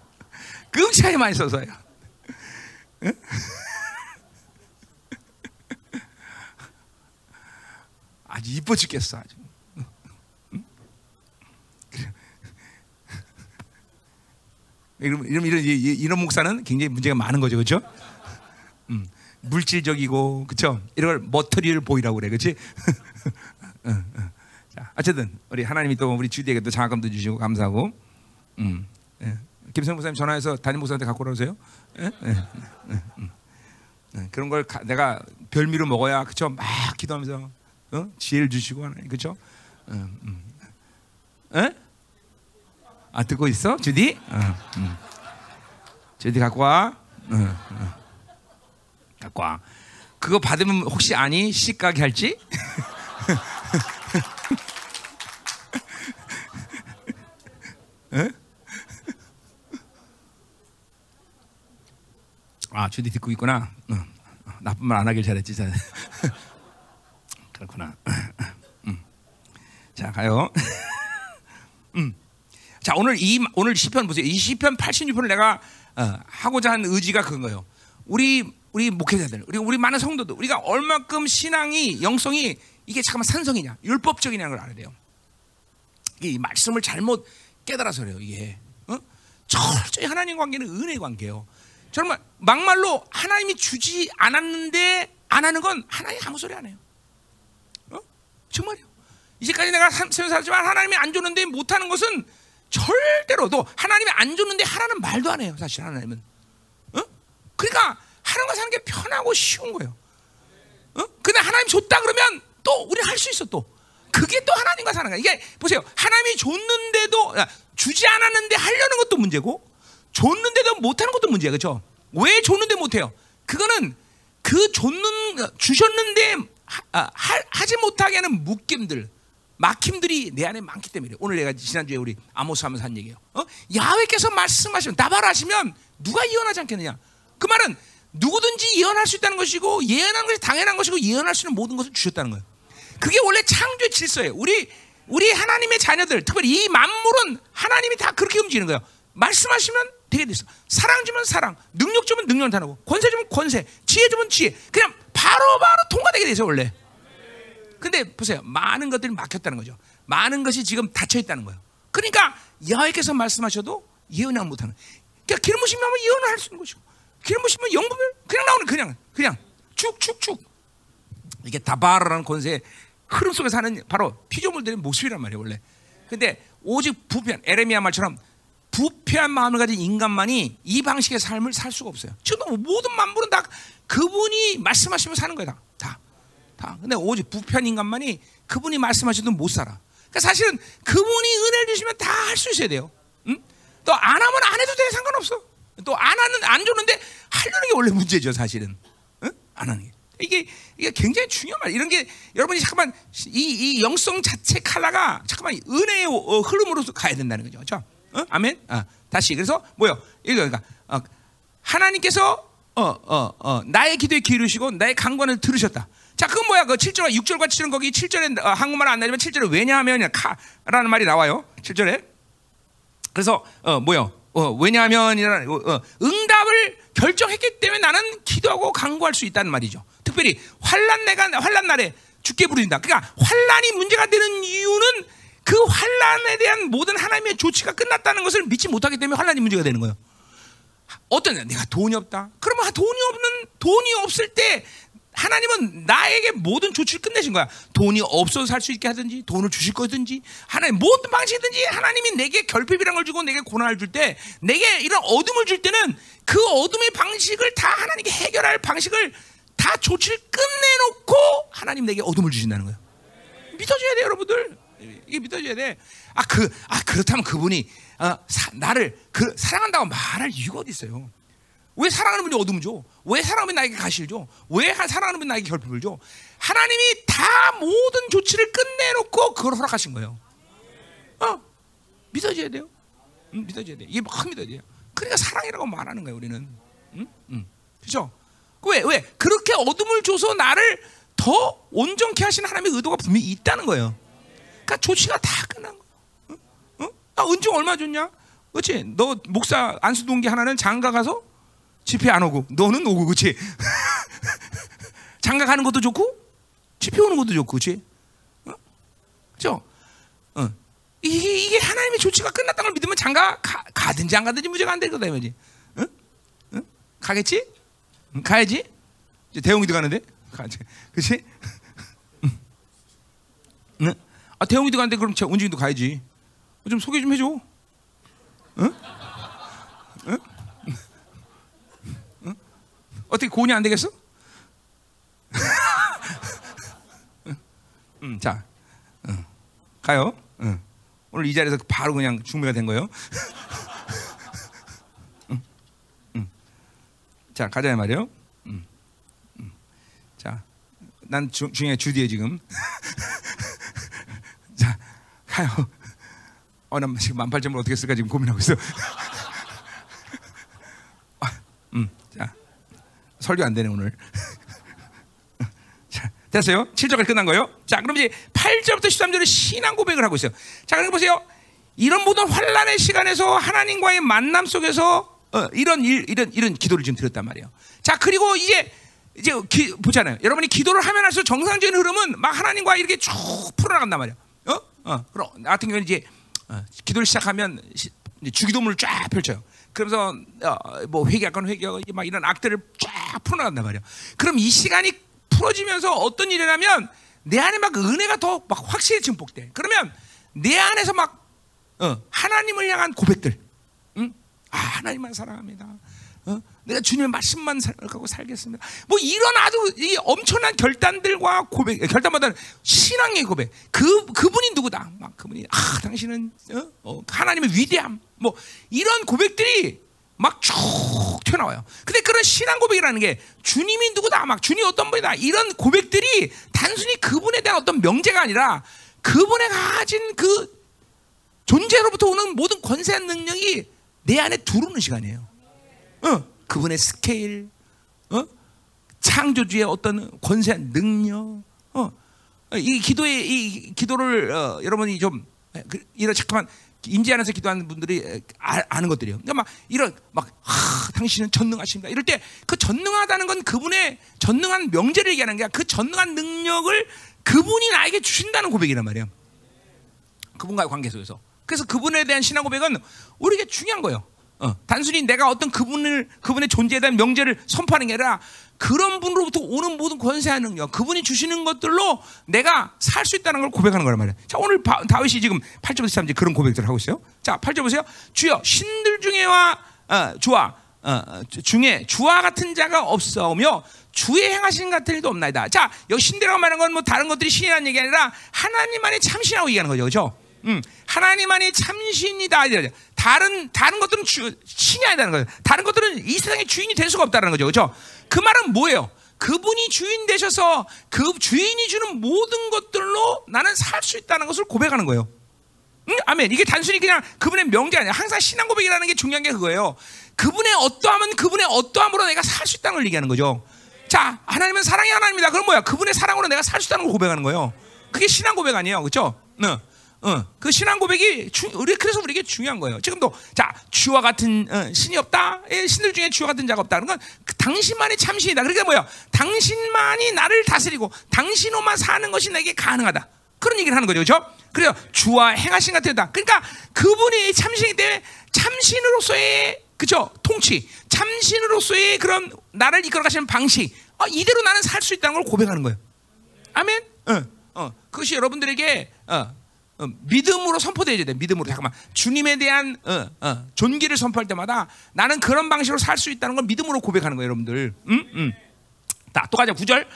*laughs* 끔찍하게 많이 써서요. 아주 이뻐 죽겠어 아주. 이런 이런 이런 이런 목사는 굉장히 문제가 많은 거죠, 그렇죠? 음, 물질적이고 그렇죠? 이런 걸 머터리를 보이라고 그래, 그렇지? *laughs* 자, 어쨌든 우리 하나님이 또 우리 주디에게 또 장학금도 주시고 감사하고, 음, 예. 김성 목사님 전화해서 담임 목사한테 갖고 오라세요. 예? 예. 음. 그런 걸 가, 내가 별미로 먹어야 그렇죠? 막 기도하면서. 어? 지혜를 주시고 하나님 그렇죠? 음, 음. 에? 아 듣고 있어, 주디? 어, 음. 주디 갖고 와. 어, 어. 갖고 와. 그거 받으면 혹시 아니 시가게 할지? *laughs* 에? 아 주디 듣고 있구나. 어. 나쁜 말 안 하길 잘했지. 잘. 그렇구나. *laughs* 음. 자 가요. *laughs* 음. 자 오늘 이 오늘 시편 보세요. 이 시편 86편을 내가 어, 하고자 한 의지가 그건 거예요. 우리 우리 목회자들, 우리 우리 많은 성도들, 우리가 얼마큼 신앙이 영성이 이게 잠깐만 산성이냐, 율법적이냐는 걸 알아야 돼요. 이 말씀을 잘못 깨달아서 그래요. 이게 어? 철저히 하나님 관계는 은혜 관계예요. 정말 막말로 하나님이 주지 않았는데 안 하는 건 하나님 아무 소리 안 해요. 어? 정말요. 이제까지 내가 세상 살지만 하나님이 안 줬는데 못하는 것은 절대로 또 하나님이 안 줬는데 하라는 말도 안 해요. 사실 하나님은. 어? 그러니까 하는 거 사는 게 편하고 쉬운 거예요. 어? 근데 하나님 줬다 그러면 또 우리는 할수 있어 또. 그게 또 하나님과 사는 거야. 이게 보세요. 하나님이 줬는데도 주지 않았는데 하려는 것도 문제고 줬는데도 못하는 것도 문제야. 그렇죠? 왜 줬는데 못해요? 그거는 그 줬는 주셨는데 하, 아, 지 못하게 하는 묶임들, 막힘들이 내 안에 많기 때문에 오늘 내가 지난주에 우리 아모스 하면서 한 얘기예요. 어? 야훼께서 말씀하시면 나발하시면 누가 예언하지 않겠느냐? 그 말은 누구든지 예언할 수 있다는 것이고 예언하는 것이 당연한 것이고 예언할 수 있는 모든 것을 주셨다는 거예요. 그게 원래 창조의 질서예요. 우리 우리 하나님의 자녀들, 특별히 이 만물은 하나님이 다 그렇게 움직이는 거예요. 말씀하시면 되게 됐어. 사랑 주면 사랑, 능력 주면 능력 나타나고, 권세 주면 권세, 지혜 주면 지혜. 그냥 바로바로 바로 통과되게 되죠 원래. 근데 보세요, 많은 것들이 막혔다는 거죠. 많은 것이 지금 닫혀 있다는 거예요. 그러니까 여호와께서 말씀하셔도 예언을 못하는. 그러니까 기름 부심면 예언을 할 수 있는 것이고, 기름 부심면 영분별 그냥 나오는 그냥 그냥 쭉쭉쭉 이게 다바라는 권세 흐름 속에 사는 바로 피조물들의 모습이란 말이에요 원래. 근데 오직 부패한 에레미야 말처럼 부패한 마음을 가진 인간만이 이 방식의 삶을 살 수가 없어요. 지금 모든 만물은 다 그분이 말씀하시면 사는 거야 다. 다. 다. 근데 오직 부패한 인간만이 그분이 말씀하셔도 못 살아. 그러니까 사실은 그분이 은혜를 주시면 다 할 수 있어야 돼요. 응? 또안 하면 안 해도 돼 상관없어. 또 안 하는 안 줬는데 하려는 게 원래 문제죠 사실은. 응? 안 하는 게. 이게 이게 굉장히 중요한 말. 이런 게 여러분이 잠깐만 이, 이 영성 자체 칼라가 잠깐만 은혜의 어, 흐름으로 가야 된다는 거죠. 그렇죠? 어? 아멘. 아, 다시 그래서 뭐요? 이거 그러니까 어, 하나님께서 어, 어, 어, 나의 기도에 기르시고 나의 강관을 들으셨다. 자, 그건 뭐야? 그 7절과 6절과 7절 거기 7절에 어, 한국말 안 나지만 7절에 왜냐하면 카라는 말이 나와요. 7절에. 그래서 어, 뭐요? 어, 왜냐하면이라는 어, 응답을 결정했기 때문에 나는 기도하고 강구할 수 있다는 말이죠. 특별히 환란 내가 환란 날에 죽게 부르신다. 그러니까 환란이 문제가 되는 이유는 그 환란에 대한 모든 하나님의 조치가 끝났다는 것을 믿지 못하기 때문에 환란이 문제가 되는 거예요. 어떤 내가 돈이 없다. 그러면 돈이 없는 돈이 없을 때 하나님은 나에게 모든 조치를 끝내신 거야. 돈이 없어서 살 수 있게 하든지, 돈을 주실 거든지, 하나님 모든 방식이든지 하나님이 내게 결핍이란 걸 주고 내게 고난을 줄 때, 내게 이런 어둠을 줄 때는 그 어둠의 방식을 다 하나님께 해결할 방식을 다 조치를 끝내놓고 하나님 내게 어둠을 주신다는 거예요. 믿어줘야 돼, 여러분들. 이게 믿어줘야 돼. 아, 그, 아, 그렇다면 그분이, 어, 사, 나를 그, 사랑한다고 말할 이유가 어디 있어요? 왜 사랑하는 분이 어둠을 줘? 왜 사랑하는 나에게 가시를 줘? 왜 사랑하는 분이 나에게 결핍을 줘? 하나님이 다 모든 조치를 끝내놓고 그걸 허락하신 거예요. 어, 믿어줘야 돼요. 응, 믿어줘야 돼. 이게 막 믿어야 돼요. 그러니까 사랑이라고 말하는 거예요, 우리는. 응? 응. 그죠? 왜, 왜? 그렇게 어둠을 줘서 나를 더 온전케 하시는 하나님의 의도가 분명히 있다는 거예요. 그러니까 조치가 다 끝난 거. 응? 응? 아, 은총 얼마 줬냐? 그렇지? 너 목사 안수 동기 하나는 장가 가서 집회 안 오고 너는 오고 그렇지? *laughs* 장가 가는 것도 좋고 집회 오는 것도 좋고 그렇지? 어? 그죠? 어. 이게, 이게 하나님의 조치가 끝났다는 걸 믿으면 장가 가, 가든지 안 가든지 문제가 안 될 거다 이 말이지. 응? 응? 가겠지? 응, 가야지. 이제 대웅이도 가는데 가지. 그렇지? *laughs* 응? 아 대웅이도 가는데 그럼 저 운진이도 가야지. 좀 소개 좀 해줘. 응? 응? 응? 어떻게 고은이 안 되겠어? *laughs* 응, 자, 응. 가요. 응. 오늘 이 자리에서 바로 그냥 준비가 된 거예요. *laughs* 자, 가자 말이요. 자, 난 주, 중에 주디에 지금. *laughs* 자, 가요. 어, 난 지금 만팔점을 어떻게 쓸까 지금 고민하고 있어. *laughs* 아, 음, 자, 설교 안 되네 오늘. *laughs* 됐어요? 7절까지 끝난 거예요. 자, 그럼 이제 8절부터 13절에 신앙 고백을 하고 있어요. 자, 그럼 보세요. 이런 모든 환란의 시간에서 하나님과의 만남 속에서 어, 이런 일, 이런 이런 기도를 지금 드렸단 말이에요. 자, 그리고 이제 이제 기, 보잖아요. 여러분이 기도를 하면 할수록 정상적인 흐름은 막 하나님과 이렇게 쭉 풀어나간단 말이야. 어? 어. 그럼 나 같은 경우는 이제 어, 기도를 시작하면 시, 주기도문을 쫙 펼쳐요. 그러면서 어, 뭐 회개하건 회개하고 막 이런 악들을 쫙 풀어나간단 말이야. 그럼 이 시간이 풀어지면서 어떤 일이 라면 내 안에 막 은혜가 더 막 확실히 증폭돼. 그러면 내 안에서 막 어, 하나님을 향한 고백들. 응? 아, 하나님만 사랑합니다. 어? 내가 주님의 말씀만 생각하고 살겠습니다. 뭐 이런 아주 이 엄청난 결단들과 고백, 결단보다는 신앙의 고백. 그 그분이 누구다? 막 그분이 아 당신은 어? 어, 하나님의 위대함. 뭐 이런 고백들이 막 쭉 튀어나와요. 근데 그런 신앙 고백이라는 게 주님이 누구다, 막 주님 어떤 분이다 이런 고백들이 단순히 그분에 대한 어떤 명제가 아니라 그분의 가진 그 존재로부터 오는 모든 권세와 능력이 내 안에 들어오는 시간이에요. 어, 그분의 스케일, 어? 창조주의 어떤 권세한 능력, 어, 이 기도의 이 기도를 어, 여러분이 좀 그, 이런 잠깐만 인지 안에서 기도하는 분들이 아, 는 것들이에요. 그러니까 막 이런 막 하, 당신은 전능하십니다. 이럴 때 그 전능하다는 건 그분의 전능한 명제를 얘기하는 게 그 전능한 능력을 그분이 나에게 주신다는 고백이란 말이에요. 그분과의 관계 속에서. 그래서 그분에 대한 신앙 고백은 우리에게 중요한 거예요. 어, 단순히 내가 어떤 그분을 그분의 존재에 대한 명제를 선포하는 게 아니라 그런 분으로부터 오는 모든 권세한 능력, 그분이 주시는 것들로 내가 살 수 있다는 걸 고백하는 거란 말이에요. 자, 오늘 바, 다윗이 지금 8절부터 13절 그런 고백들을 하고 있어요. 자, 8절 보세요. 주여 신들 중에와 어, 주와 어, 중에 주와 같은 자가 없사오며 주의 행하신 같은 일도 없나이다. 자, 여기 신이라고 말하는 건 뭐 다른 것들이 신이라는 얘기 아니라 하나님만이 참신하고 얘기하는 거죠, 그렇죠? 음, 하나님만이 참신이다. 다른 다른 것들은 주, 신이 아니라는 거예요. 다른 것들은 이 세상의 주인이 될 수가 없다는 거죠, 그렇죠? 그 말은 뭐예요? 그분이 주인 되셔서 그 주인이 주는 모든 것들로 나는 살 수 있다는 것을 고백하는 거예요. 응? 아멘. 이게 단순히 그냥 그분의 명제 아니야. 항상 신앙 고백이라는 게 중요한 게 그거예요. 그분의 어떠함은 그분의 어떠함으로 내가 살 수 있다는 걸 얘기하는 거죠. 자, 하나님은 사랑이 하나님이다. 그럼 뭐야? 그분의 사랑으로 내가 살 수 있다는 걸 고백하는 거예요. 그게 신앙 고백 아니에요. 그렇죠? 네. 어, 그 신앙 고백이 주, 우리 그래서 우리에게 중요한 거예요. 지금도 자 주와 같은 어, 신이 없다. 예, 신들 중에 주와 같은 자가 없다는 건 그, 당신만이 참신이다. 그러니까 뭐야? 당신만이 나를 다스리고 당신으로만 사는 것이 내게 가능하다. 그런 얘기를 하는 거죠, 그렇죠? 그래요. 주와 행하신 같다. 그러니까 그분이 참신이기 때문에 참신으로서의 그죠 통치, 참신으로서의 그런 나를 이끌어가시는 방식, 어, 이대로 나는 살 수 있다는 걸 고백하는 거예요. 아멘. 어, 어, 그것이 여러분들에게 어, 어, 믿음으로 선포되어야 돼. 믿음으로 잠깐만 주님에 대한 어, 어, 존귀를 선포할 때마다 나는 그런 방식으로 살 수 있다는 걸 믿음으로 고백하는 거예요, 여러분들. 음, 음. 자, 또 가자. 구절.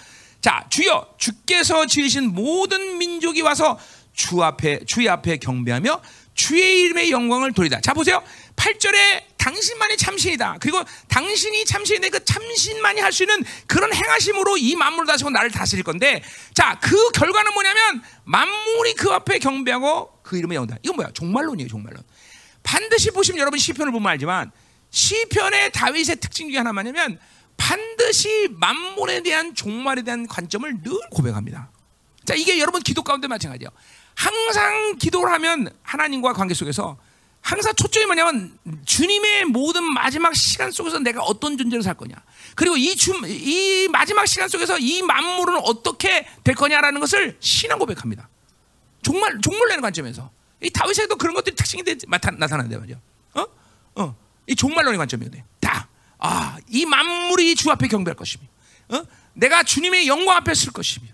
자, 주여 주께서 지으신 모든 민족이 와서 주 앞에 주의 앞에 경배하며 주의 이름의 영광을 돌리다. 자, 보세요. 8절에 당신만이 참신이다. 그리고 당신이 참신인데 그 참신만이 할 수 있는 그런 행하심으로 이 만물을 다스리고 나를 다스릴 건데 자, 그 결과는 뭐냐면 만물이 그 앞에 경배하고 그 이름에 영다. 이건 뭐야? 종말론이에요, 종말론. 반드시 보시면 여러분 시편을 보면 알지만 시편의 다윗의 특징 중에 하나만이면 반드시 만물에 대한 종말에 대한 관점을 늘 고백합니다. 자, 이게 여러분 기도 가운데 마찬가지예요. 항상 기도를 하면 하나님과 관계 속에서 항상 초점이 뭐냐면 주님의 모든 마지막 시간 속에서 내가 어떤 존재로 살 거냐. 그리고 이, 주, 이 마지막 시간 속에서 이 만물은 어떻게 될 거냐라는 것을 신앙 고백합니다. 정말 종말 내는 관점에서 이 다윗에도 그런 것들이 특징이 나타나는데 말이죠. 어? 어. 이 종말론의 관점이거든. 다. 아, 이 만물이 주 앞에 경배할 것이며, 어? 내가 주님의 영광 앞에 쓸 것이며,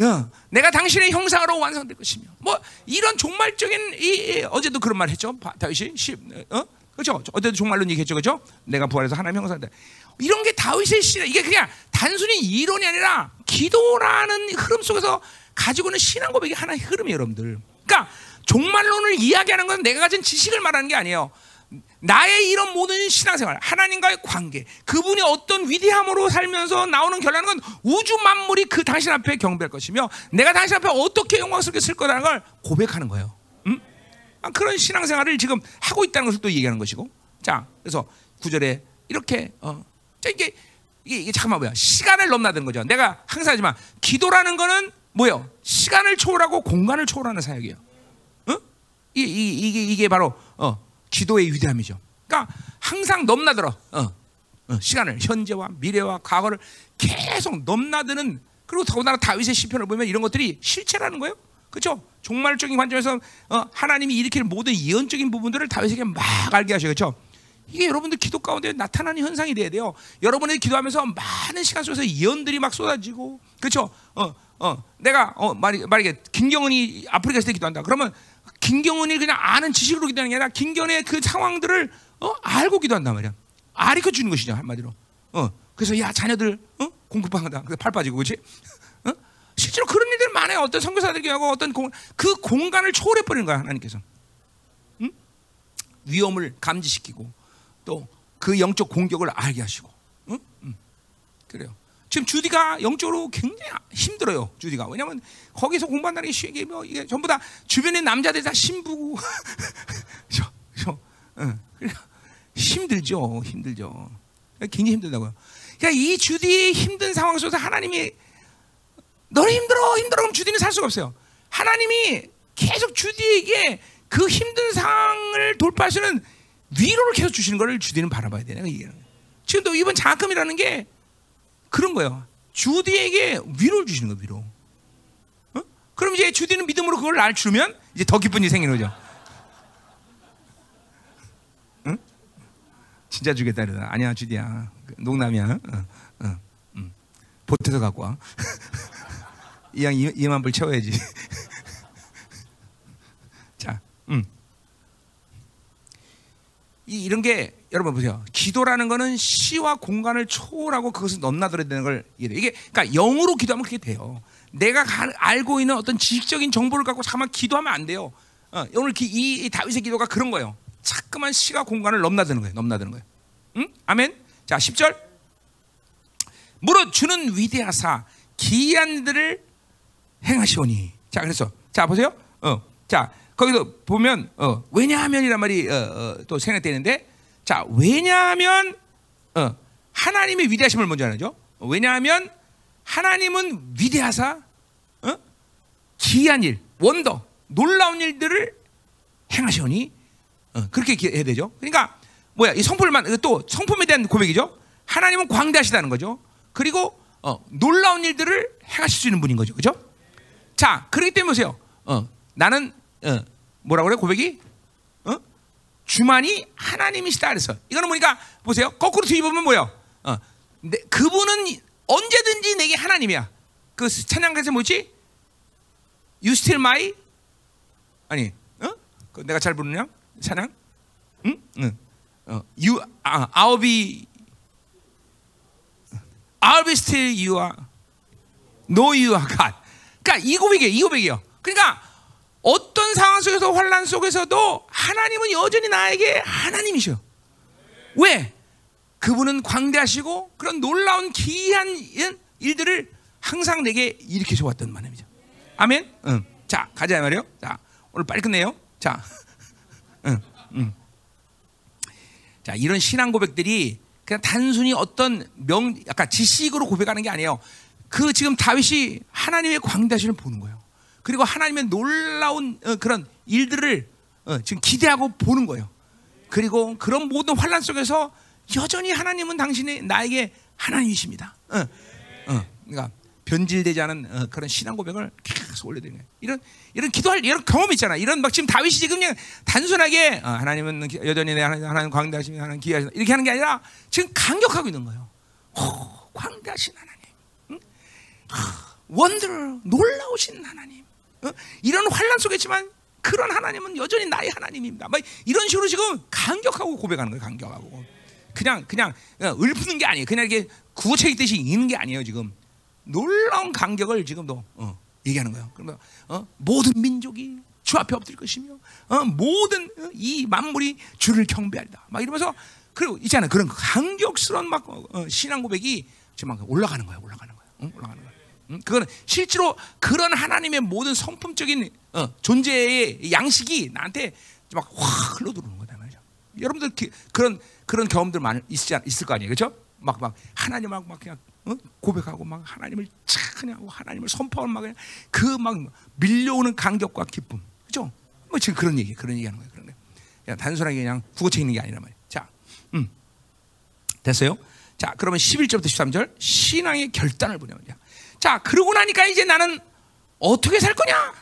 어, 내가 당신의 형상으로 완성될 것이며. 뭐 이런 종말적인 이, 이 어제도 그런 말 했죠? 다윗이? 시, 어? 그렇죠? 어제도 종말론 얘기했죠? 그렇죠? 내가 부활해서 하나님 형상다 이런 게 다윗의 시 이게 그냥 단순히 이론이 아니라 기도라는 흐름 속에서 가지고 있는 신앙 고백이 하나의 흐름이에요 여러분들. 그러니까 종말론을 이야기하는 건 내가 가진 지식을 말하는 게 아니에요 나의 이런 모든 신앙생활, 하나님과의 관계, 그분이 어떤 위대함으로 살면서 나오는 결론은 건 우주 만물이 그 당신 앞에 경배할 것이며 내가 당신 앞에 어떻게 영광스럽게 쓸 거라는 걸 고백하는 거예요. 음? 그런 신앙생활을 지금 하고 있다는 것을 또 얘기하는 것이고. 자, 그래서 구절에 이렇게 어, 자 이게 이게, 이게 잠깐만 뭐야? 시간을 넘나드는 거죠. 내가 항상 하지만 기도라는 거는 뭐요? 시간을 초월하고 공간을 초월하는 사역이에요. 어? 이, 이, 이게 이게 바로 어, 기도의 위대함이죠. 그러니까 항상 넘나들어. 어, 어, 시간을 현재와 미래와 과거를 계속 넘나드는 그리고 더군다나 다윗의 시편을 보면 이런 것들이 실체라는 거예요. 그렇죠? 종말적인 관점에서 어, 하나님이 일으킬 모든 예언적인 부분들을 다윗에게 막 알게 하셔. 그렇죠? 이게 여러분들 기도 가운데 나타나는 현상이 돼야 돼요. 여러분이 기도하면서 많은 시간 속에서 예언들이 막 쏟아지고, 그렇죠? 어, 어, 내가 어, 말이게 김경은이 아프리카 있을 때 기도한다. 그러면 김경은이 그냥 아는 지식으로 기도하는 게 아니라 김경은의 그 상황들을 어, 알고 기도한단 말이야. 아리켜 주는 것이죠 한마디로. 어, 그래서 야 자녀들 어? 공급한다. 팔 빠지고 그렇지? 어? 실제로 그런 일들 많아요. 어떤 선교사들이 하고 어떤 공, 그 공간을 초월해 버리는 거야 하나님께서. 응? 위험을 감지시키고 또 그 영적 공격을 알게 하시고. 응? 응. 그래요. 지금 주디가 영적으로 굉장히 힘들어요. 주디가 왜냐하면 거기서 공부한다는 게 쉬게 뭐 이게 전부 다 주변에 남자들 다 신부고, *laughs* 저, 저, 응. 힘들죠, 힘들죠. 굉장히 힘들다고요. 그러니까 이 주디의 힘든 상황 속에서 하나님이 너는 힘들어, 힘들어 그럼 주디는 살 수가 없어요. 하나님이 계속 주디에게 그 힘든 상황을 돌파하시는 위로를 계속 주시는 것을 주디는 바라봐야 되는 거예요. 지금도 이번 장학금이라는 게 그런 거예요. 주디에게 위로를 주시는 거예요, 위로. 어? 그럼 이제 주디는 믿음으로 그걸 날 주면 이제 더 기쁜 일이 생기는 거죠. 응? 진짜 주겠다 이러다. 아니야, 주디야. 농담이야. 어, 어, 음. 보태서 갖고 와. 이양 2만 불 채워야지. *laughs* 자, 음. 이, 이런 게 여러분 보세요. 기도라는 거는 시와 공간을 초월하고 그것을 넘나들어야 되는 걸 이해해. 이게 그러니까 영으로 기도하면 그게 돼요. 내가 가, 알고 있는 어떤 지식적인 정보를 갖고 잠깐만 기도하면 안 돼요. 어, 오늘 기, 이, 이, 다윗의 기도가 그런 거예요. 자꾸만 시가 공간을 넘나드는 거예요. 넘나드는 거예요. 응? 아멘. 자, 10절. 무릇 주는 위대하사 기이한 일들을 행하시오니. 자, 그래서 자 보세요. 어, 자 거기도 보면 어, 왜냐하면이란 말이 어, 어, 또 생각되는데 자 왜냐하면 어, 하나님의 위대하심을 먼저 하죠. 왜냐하면 하나님은 위대하사 어? 기이한 일, 원더, 놀라운 일들을 행하시오니 어, 그렇게 해야 되죠. 그러니까 뭐야 이 성품을만 또 성품에 대한 고백이죠. 하나님은 광대하시다는 거죠. 그리고 어, 놀라운 일들을 행하실 수 있는 분인 거죠. 그죠? 자, 그렇기 때문에 보세요. 어, 나는 어, 뭐라고 그래 고백이? 어? 주만이 하나님이시다 그래서 이거는 뭐니까 보세요. 거꾸로 뒤집으면 뭐요? 어, 내, 그분은 언제든지 내게 하나님이야. 그 찬양가에서 뭐지? You still my 아니, 어? 그 내가 잘 부르냐? 찬양? 응? 응. 어, you 아, I'll be I'll be still you are no you are God. 그러니까 이 고백이에요. 이 고백이에요. 그러니까 상황 속에서 환란 속에서도 하나님은 여전히 나에게 하나님이셔. 왜? 그분은 광대하시고 그런 놀라운 기이한 일들을 항상 내게 일으켜 왔던 말입니다. 아멘. 응. 자 가자 말이요. 자 오늘 빨리 끝내요. 자, *laughs* 응, 응. 자 이런 신앙 고백들이 그냥 단순히 어떤 명, 약간 지식으로 고백하는 게 아니에요. 그 지금 다윗이 하나님의 광대하심을 보는 거예요. 그리고 하나님의 놀라운 어, 그런 일들을 어, 지금 기대하고 보는 거예요. 그리고 그런 모든 환란 속에서 여전히 하나님은 당신이 나에게 하나님이십니다. 어, 어, 그러니까 변질되지 않은 어, 그런 신앙 고백을 계속 올려드리는 거예요. 이런 이런 기도할 이런 경험 있잖아. 이런 막 지금 다윗이 지금 그냥 단순하게 어, 하나님은 여전히 내 하나님, 하나님 광대하시며 하나님 기하시 이렇게 하는 게 아니라 지금 강력하고 있는 거예요. 오, 광대하신 하나님, 응? 원더 놀라우신 하나님. 어? 이런 환란 속에지만 그런 하나님은 여전히 나의 하나님입니다. 막 이런 식으로 지금 강격하고 고백하는 거예요. 강격하고 그냥 그냥 읊는 게 아니에요. 그냥 이렇게 구호책 읽듯이 읽는 게 아니에요. 지금 놀라운 간격을 지금도 어, 얘기하는 거예요. 그러면 어, 모든 민족이 주 앞에 엎드릴 것이며 어, 모든 어, 이 만물이 주를 경배하리다. 막 이러면서 그리고 있잖아요. 그런 강격스러운 막 어, 신앙 고백이 지금 막 올라가는 거예요. 올라가는 거예요. 응? 올라가는 거예요. 응? 그거는 실제로 그런 하나님의 모든 성품적인 어, 존재의 양식이 나한테 막 확 흘러 들어오는 거다 말이죠. 여러분들 기, 그런 그런 경험들 많이 있지 있을 거 아니에요, 그렇죠? 막 막 하나님하고 막 그냥 어? 고백하고 막 하나님을 찬양하고 하나님을 선포하고 막 그냥 그 막 밀려오는 감격과 기쁨, 그죠? 뭐 지금 그런 얘기, 그런 얘기하는 거예요. 그런 거. 그냥 단순하게 그냥 국어책 있는 게 아니란 말이에요. 자, 음, 됐어요? 자, 그러면 11절부터 13절 신앙의 결단을 보냐 말이야. 자, 그러고 나니까 이제 나는 어떻게 살 거냐?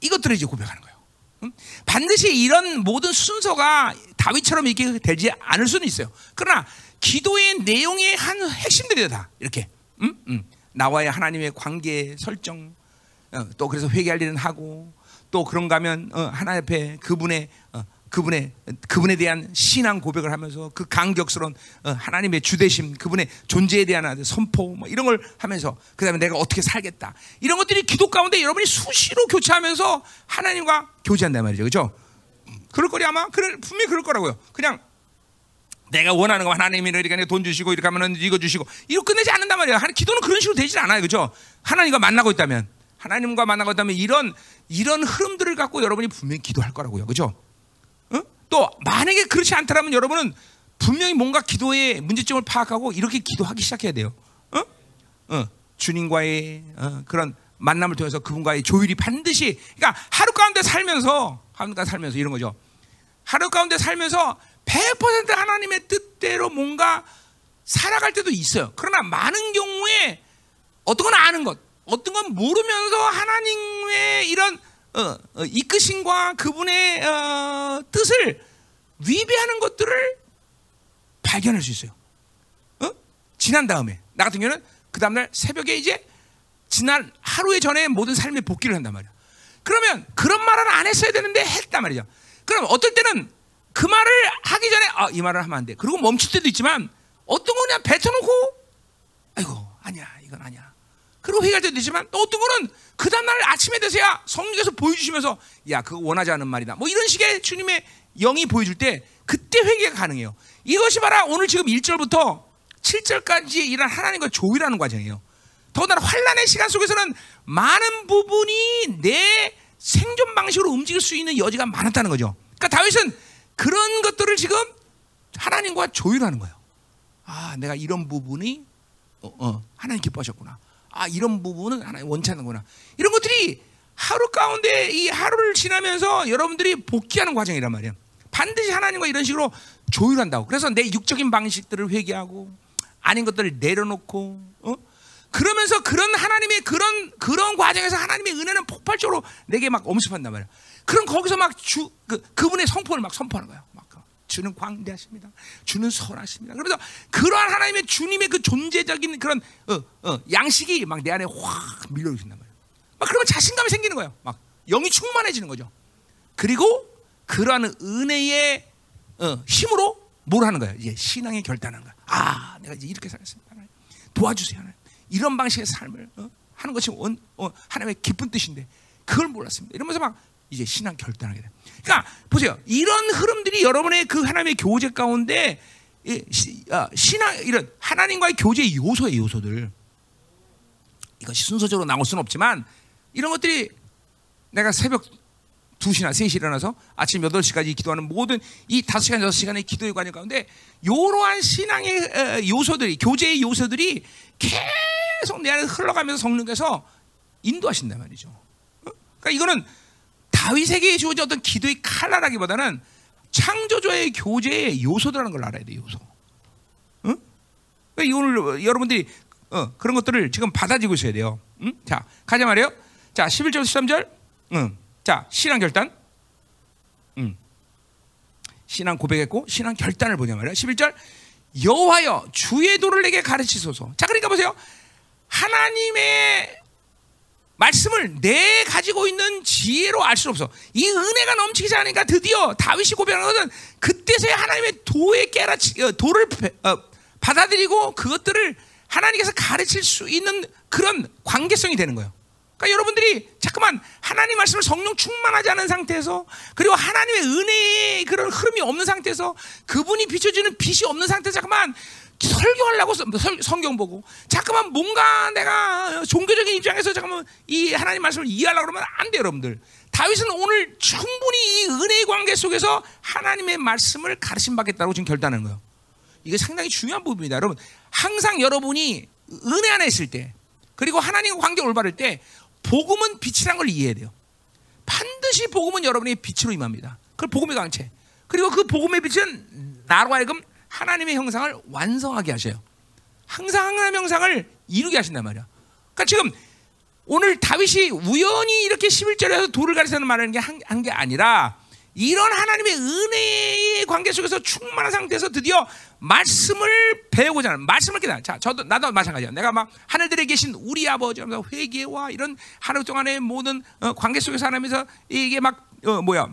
이것들을 이제 고백하는 거예요. 음? 반드시 이런 모든 순서가 다윗처럼 이렇게 되지 않을 수는 있어요. 그러나 기도의 내용의 한 핵심들이다 다 이렇게. 음? 음. 나와의 하나님의 관계 설정, 어, 또 그래서 회개할 일은 하고, 또 그런가 하면 어, 하나님 앞에 그분의 어, 그분의 그분에 대한 신앙 고백을 하면서 그 강격스러운 어, 하나님의 주대심, 그분의 존재에 대한 선포 뭐 이런 걸 하면서 그다음에 내가 어떻게 살겠다 이런 것들이 기도 가운데 여러분이 수시로 교체하면서 하나님과 교제한단 말이죠, 그렇죠? 그럴 거리 아마 그럴 분명히 그럴 거라고요. 그냥 내가 원하는 거 하나님이 이렇게 돈 주시고 이렇게 하면은 이거 주시고 이거 끝내지 않는단 말이에요. 기도는 그런 식으로 되질 않아요, 그렇죠? 하나님과 만나고 있다면 하나님과 만나고 있다면 이런 이런 흐름들을 갖고 여러분이 분명히 기도할 거라고요, 그렇죠? 어? 또 만약에 그렇지 않다면 여러분은 분명히 뭔가 기도의 문제점을 파악하고 이렇게 기도하기 시작해야 돼요. 어? 어. 주님과의 어, 그런 만남을 통해서 그분과의 조율이 반드시 그러니까 하루 가운데 살면서 하루 가운데 살면서 이런 거죠. 하루 가운데 살면서 100% 하나님의 뜻대로 뭔가 살아갈 때도 있어요. 그러나 많은 경우에 어떤 건 아는 것, 어떤 건 모르면서 하나님의 이런 이끄심과 그분의 어, 뜻을 위배하는 것들을 발견할 수 있어요. 어? 지난 다음에 나 같은 경우는 그 다음날 새벽에 이제 지난 하루에 전에 모든 삶의 복귀를 한단 말이야. 그러면 그런 말은 안 했어야 되는데 했단 말이죠. 그럼 어떨 때는 그 말을 하기 전에 아, 이 말을 하면 안 돼. 그리고 멈출 때도 있지만 어떤 거 그냥 뱉어놓고 아이고 아니야 이건 아니야. 그리고 회개할 때도 있지만 또 어떤 거는 그 다음날 아침에 돼서야 성령께서 보여주시면서 야 그거 원하지 않은 말이다. 뭐 이런 식의 주님의 영이 보여줄 때 그때 회개가 가능해요. 이것이 바로 오늘 지금 1절부터 7절까지 일한 하나님과 조율하는 과정이에요. 더군다나 환란의 시간 속에서는 많은 부분이 내 생존 방식으로 움직일 수 있는 여지가 많았다는 거죠. 그러니까 다윗은 그런 것들을 지금 하나님과 조율하는 거예요. 아, 내가 이런 부분이 어, 어, 하나님 기뻐하셨구나. 아, 이런 부분은 하나님 원치 않는구나. 이런 것들이 하루 가운데 이 하루를 지나면서 여러분들이 복귀하는 과정이란 말이에요. 반드시 하나님과 이런 식으로 조율한다고. 그래서 내 육적인 방식들을 회개하고 아닌 것들을 내려놓고 어? 그러면서 그런 하나님의 그런 그런 과정에서 하나님의 은혜는 폭발적으로 내게 막 엄습한단 말이야. 그럼 거기서 막 주 그, 그분의 성품을 막 선포하는 거야. 막 주는 광대하십니다. 주는 선하십니다. 그래서 그러한 하나님의 주님의 그 존재적인 그런 어, 어, 양식이 막 내 안에 확 밀려오신단 말이야. 막 그러면 자신감이 생기는 거예요. 막 영이 충만해지는 거죠. 그리고 그러한 은혜의 어, 힘으로 뭘 하는 거예요? 이제 신앙의 결단하는 거야. 아, 내가 이제 이렇게 살겠습니다. 도와주세요. 하나님. 이런 방식의 삶을 어? 하는 것이 원, 어, 하나님의 기쁜 뜻인데 그걸 몰랐습니다. 이러면서 막 이제 신앙 결단하게 돼. 그러니까 보세요. 이런 흐름들이 여러분의 그 하나님의 교제 가운데 아, 신앙 이런 하나님과의 교제의 요소의 요소들 이것이 순서적으로 나올 수는 없지만 이런 것들이 내가 새벽 2시나 3시 일어나서 아침 8시까지 기도하는 모든 이 5시간, 6시간의 기도의 관계 가운데 이러한 신앙의 요소들이, 교제의 요소들이 계속 내 안에 흘러가면서 성령께서 인도하신단 말이죠. 어? 그러니까 이거는 다윗에게 주어진 어떤 기도의 칼라라기보다는 창조주의 교제의 요소들라는 걸 알아야 돼 요소. 응? 그러니까 오늘 여러분들이 어, 그런 것들을 지금 받아들이고 있어야 돼요. 응? 자, 가자 말이에요. 자, 11절, 13절. 응. 자, 신앙 결단. 응. 신앙 고백했고 신앙 결단을 보냐 말이야. 11절. 여호와여 주의 도를 내게 가르치소서. 자, 그러니까 보세요. 하나님의 말씀을 내 가지고 있는 지혜로 알 수 없어. 이 은혜가 넘치지 않으니까 드디어 다윗이 고백하는 것은 그때서야 하나님의 도에 깨라치 어, 도를 어, 받아들이고 그것들을 하나님께서 가르칠 수 있는 그런 관계성이 되는 거예요. 그러니까 여러분들이 자꾸만 하나님 말씀을 성령 충만하지 않은 상태에서 그리고 하나님의 은혜의 그런 흐름이 없는 상태에서 그분이 비춰주는 빛이 없는 상태에서 자꾸만 설교하려고 성경 보고 잠깐만 뭔가 내가 종교적인 입장에서 잠깐만 이 하나님 말씀을 이해하려고 그러면 안 돼요, 여러분들. 다윗은 오늘 충분히 이 은혜의 관계 속에서 하나님의 말씀을 가르침 받겠다고 지금 결단하는 거예요. 이게 상당히 중요한 부분입니다. 여러분, 항상 여러분이 은혜 안에 있을 때, 그리고 하나님과 관계 올바를 때, 복음은 빛이란 걸 이해해야 돼요. 반드시 복음은 여러분의 빛으로 임합니다. 그걸 복음의 광채. 그리고 그 복음의 빛은 나로 하여금 하나님의 형상을 완성하게 하셔요. 항상 하나님의 형상을 이루게 하신단 말이야. 그러니까 지금 오늘 다윗이 우연히 이렇게 11절에서 돌을 가리사는 말하는 게 한 게 아니라 이런 하나님의 은혜의 관계 속에서 충만한 상태에서 드디어 말씀을 배우고자 하는 말씀을 깨달아. 자, 저도 나도 마찬가지야. 내가 막 하늘들에 계신 우리 아버지 회개와 이런 하루 동안의 모든 어, 관계 속에서 하나면서 이게 막 어, 뭐야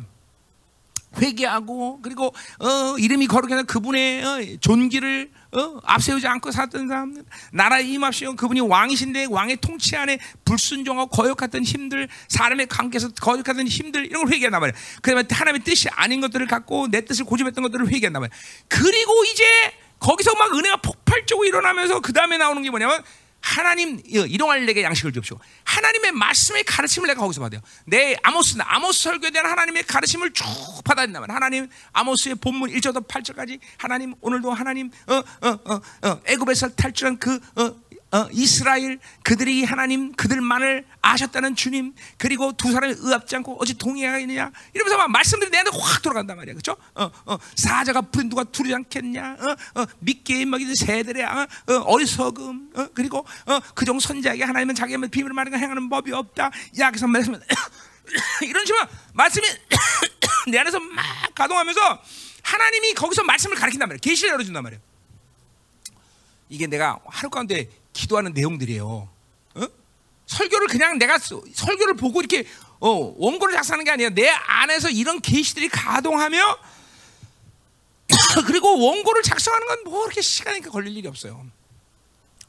회개하고 그리고 어, 이름이 거룩한 그분의 어, 존귀를 어, 앞세우지 않고 살던 사람 나라에 임합시오. 그분이 왕이신데 왕의 통치 안에 불순종하고 거역했던 힘들 사람의 관계에서 거역했던 힘들 이런 걸 회개한단 말이야 그다음에 하나님의 뜻이 아닌 것들을 갖고 내 뜻을 고집했던 것들을 회개한단 말이야 그리고 이제 거기서 막 은혜가 폭발적으로 일어나면서 그 다음에 나오는 게 뭐냐면 하나님 이동할 내게 양식을 주십시오. 하나님의 말씀의 가르침을 내가 거기서 받아요. 내 아모스 아모스 설교에 대한 하나님의 가르침을 쭉 받아야 된다면 하나님 아모스의 본문 1절부터 8절까지 하나님 오늘도 하나님 어 어 어 어, 애굽에서 탈출한 그 어, 어, 이스라엘 그들이 하나님 그들만을 아셨다는 주님 그리고 두 사람이 의합지 않고 어찌 동의하겠느냐? 이러면서 막 말씀들이 내한테 확 돌아간단 말이야. 그렇죠? 어, 어, 사자가 부린 누가 두르지 않겠냐? 어, 어, 믿게 먹이는 새들의 어, 어, 리석음 어, 그리고 어, 그종 선자에게 하나님은 자기의 비밀을 말하는 행하는 법이 없다. 야기서 말씀 *coughs* 이런 식으로 말씀이 *coughs* 내 안에서 막 가동하면서 하나님이 거기서 말씀을 가르친단 말이야. 계시를 열어준단 말이야. 이게 내가 하루 가운데 기도하는 내용들이에요. 어? 설교를 그냥 내가 설교를 보고 이렇게 어, 원고를 작성하는 게 아니라 내 안에서 이런 계시들이 가동하며 *coughs* 그리고 원고를 작성하는 건 뭐 그렇게 시간이 걸릴 일이 없어요.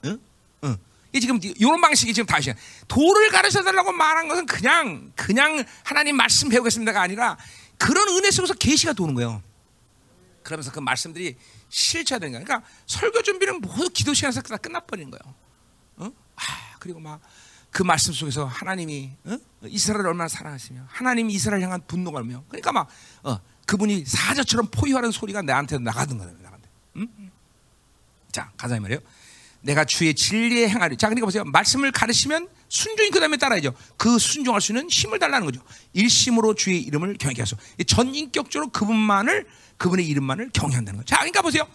응? 응. 이 지금 이런 방식이 지금 다시 도를 가르쳐 달라고 말한 것은 그냥 그냥 하나님 말씀 배우겠습니다가 아니라 그런 은혜 속에서 계시가 도는 거예요. 그러면서 그 말씀들이 실체되는 거야. 그러니까 설교 준비는 모두 기도 시간에서 다 끝나버리는 거예요. 어? 아, 그리고 막 그 말씀 속에서 하나님이 어? 이스라엘을 얼마나 사랑하시며 하나님이 이스라엘 향한 분노가 얼며 그러니까 막 어, 그분이 사자처럼 포효하는 소리가 나한테 나가던 거예요. 나간대. 응? 자 가자 이 말이에요. 내가 주의 진리에 행하리. 자, 그러니까 보세요. 말씀을 가르치면 순종이 그 다음에 따라야죠. 그 순종할 수 있는 힘을 달라는 거죠. 일심으로 주의 이름을 경외하게 하소. 전인격적으로 그분만을 그분의 이름만을 경외한다는 거죠. 자, 그러니까 보세요.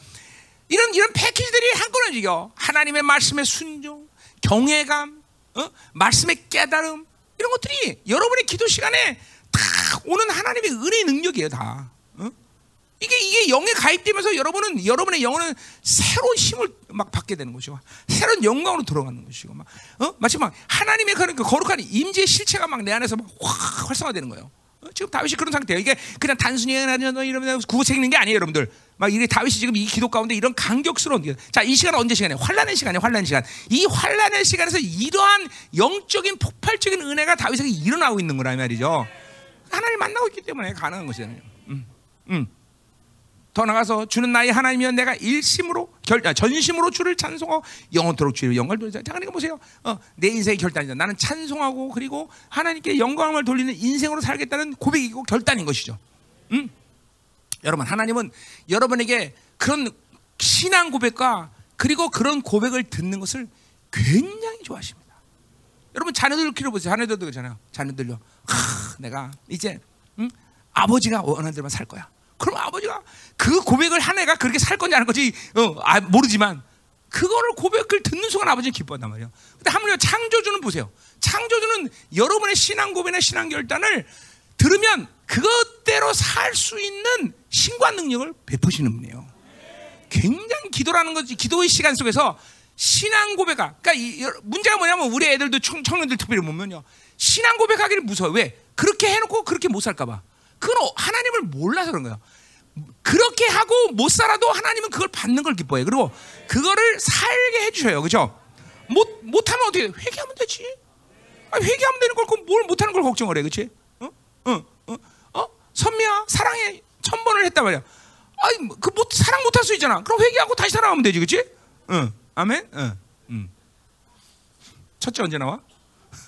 이런 이런 패키지들이 한꺼번에 움직여. 하나님의 말씀의 순종, 경외감, 어? 말씀의 깨달음 이런 것들이 여러분의 기도 시간에 다 오는 하나님의 은혜의 능력이에요, 다. 어? 이게 이게 영에 가입되면서 여러분은 여러분의 영혼은 새로운 힘을 막 받게 되는 것이고 새로운 영광으로 들어가는 것이고 막 어? 마치 막 하나님의 그런 그 거룩한 임재의 실체가 막 내 안에서 막 확 활성화되는 거예요. 지금 다윗이 그런 상태예요. 이게 그냥 단순히 이러면 구호책 읽는 게 아니에요, 여러분들. 막 이게 다윗이 지금 이 기도 가운데 이런 강격스러운 게. 자, 이 시간은 언제 시간이에요? 환란의 시간이에요, 환란의 시간. 이 환란의 시간에서 이러한 영적인 폭발적인 은혜가 다윗에게 일어나고 있는 거라 말이죠. 하나님 만나고 있기 때문에 가능한 것이잖아요. 음, 음. 더 나가서 주는 나의 하나님이여 내가 일심으로 결, 아, 전심으로 주를 찬송하고 영원토록 주를 영광을 돌리자. 자, 그러니까 보세요. 어, 내 인생의 결단이죠. 나는 찬송하고 그리고 하나님께 영광을 돌리는 인생으로 살겠다는 고백이고 결단인 것이죠. 음? 여러분 하나님은 여러분에게 그런 신앙 고백과 그리고 그런 고백을 듣는 것을 굉장히 좋아하십니다. 여러분 자녀들 키워보세요. 자녀들도 그렇잖아요. 자녀들요. 하, 내가 이제 음? 아버지가 원하는 대로만 살 거야. 그럼 아버지가 그 고백을 한 애가 그렇게 살 아는 거지 어, 아, 모르지만 그거를 고백을 듣는 순간 아버지는 기뻐한단 말이에요. 근데 하물며 창조주는 보세요. 창조주는 여러분의 신앙 고백이나 신앙 결단을 들으면 그것대로 살 수 있는 신관 능력을 베푸시는 분이에요. 굉장히 기도라는 거지. 기도의 시간 속에서 신앙 고백아. 그러니까 이, 문제가 뭐냐면 우리 애들도 청, 청년들 특별히 보면요. 신앙 고백하기를 무서워. 왜? 그렇게 해놓고 그렇게 못 살까봐. 그건 하나님을 몰라서 그런 거예요. 그렇게 하고 못 살아도 하나님은 그걸 받는 걸 기뻐해요. 그리고 그거를 살게 해주셔요. 그죠? 못, 못하면 어떻게, 회개하면 되지. 아, 회개하면 되는 걸, 뭘 못하는 걸 걱정을 해. 그치? 어? 어? 어? 어? 선미야, 사랑해. 천 번을 했단 말이야. 아이, 그, 못, 사랑 못할 수 있잖아. 그럼 회개하고 다시 사랑하면 되지. 그치? 응. 아멘? 응. 응. 첫째 언제 나와?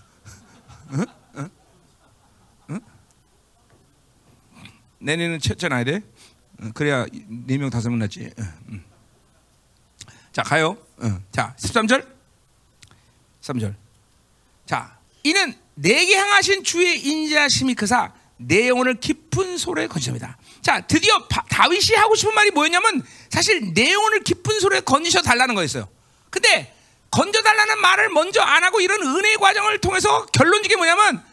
*laughs* 응? 첫째 나야 돼. 그래야 네명 다섯 명 났지. 자, 가요. 응. 자, 13절. 3절. 자, 이는 내게 향하신 주의 인자심이 크사 내 영혼을 깊은 소리에 건지합니다. 자, 드디어 바, 다윗이 하고 싶은 말이 뭐였냐면 사실 내 영혼을 깊은 소리에 건지셔 달라는 거였어요. 근데 건져 달라는 말을 먼저 안 하고 이런 은혜의 과정을 통해서 결론적인 뭐냐면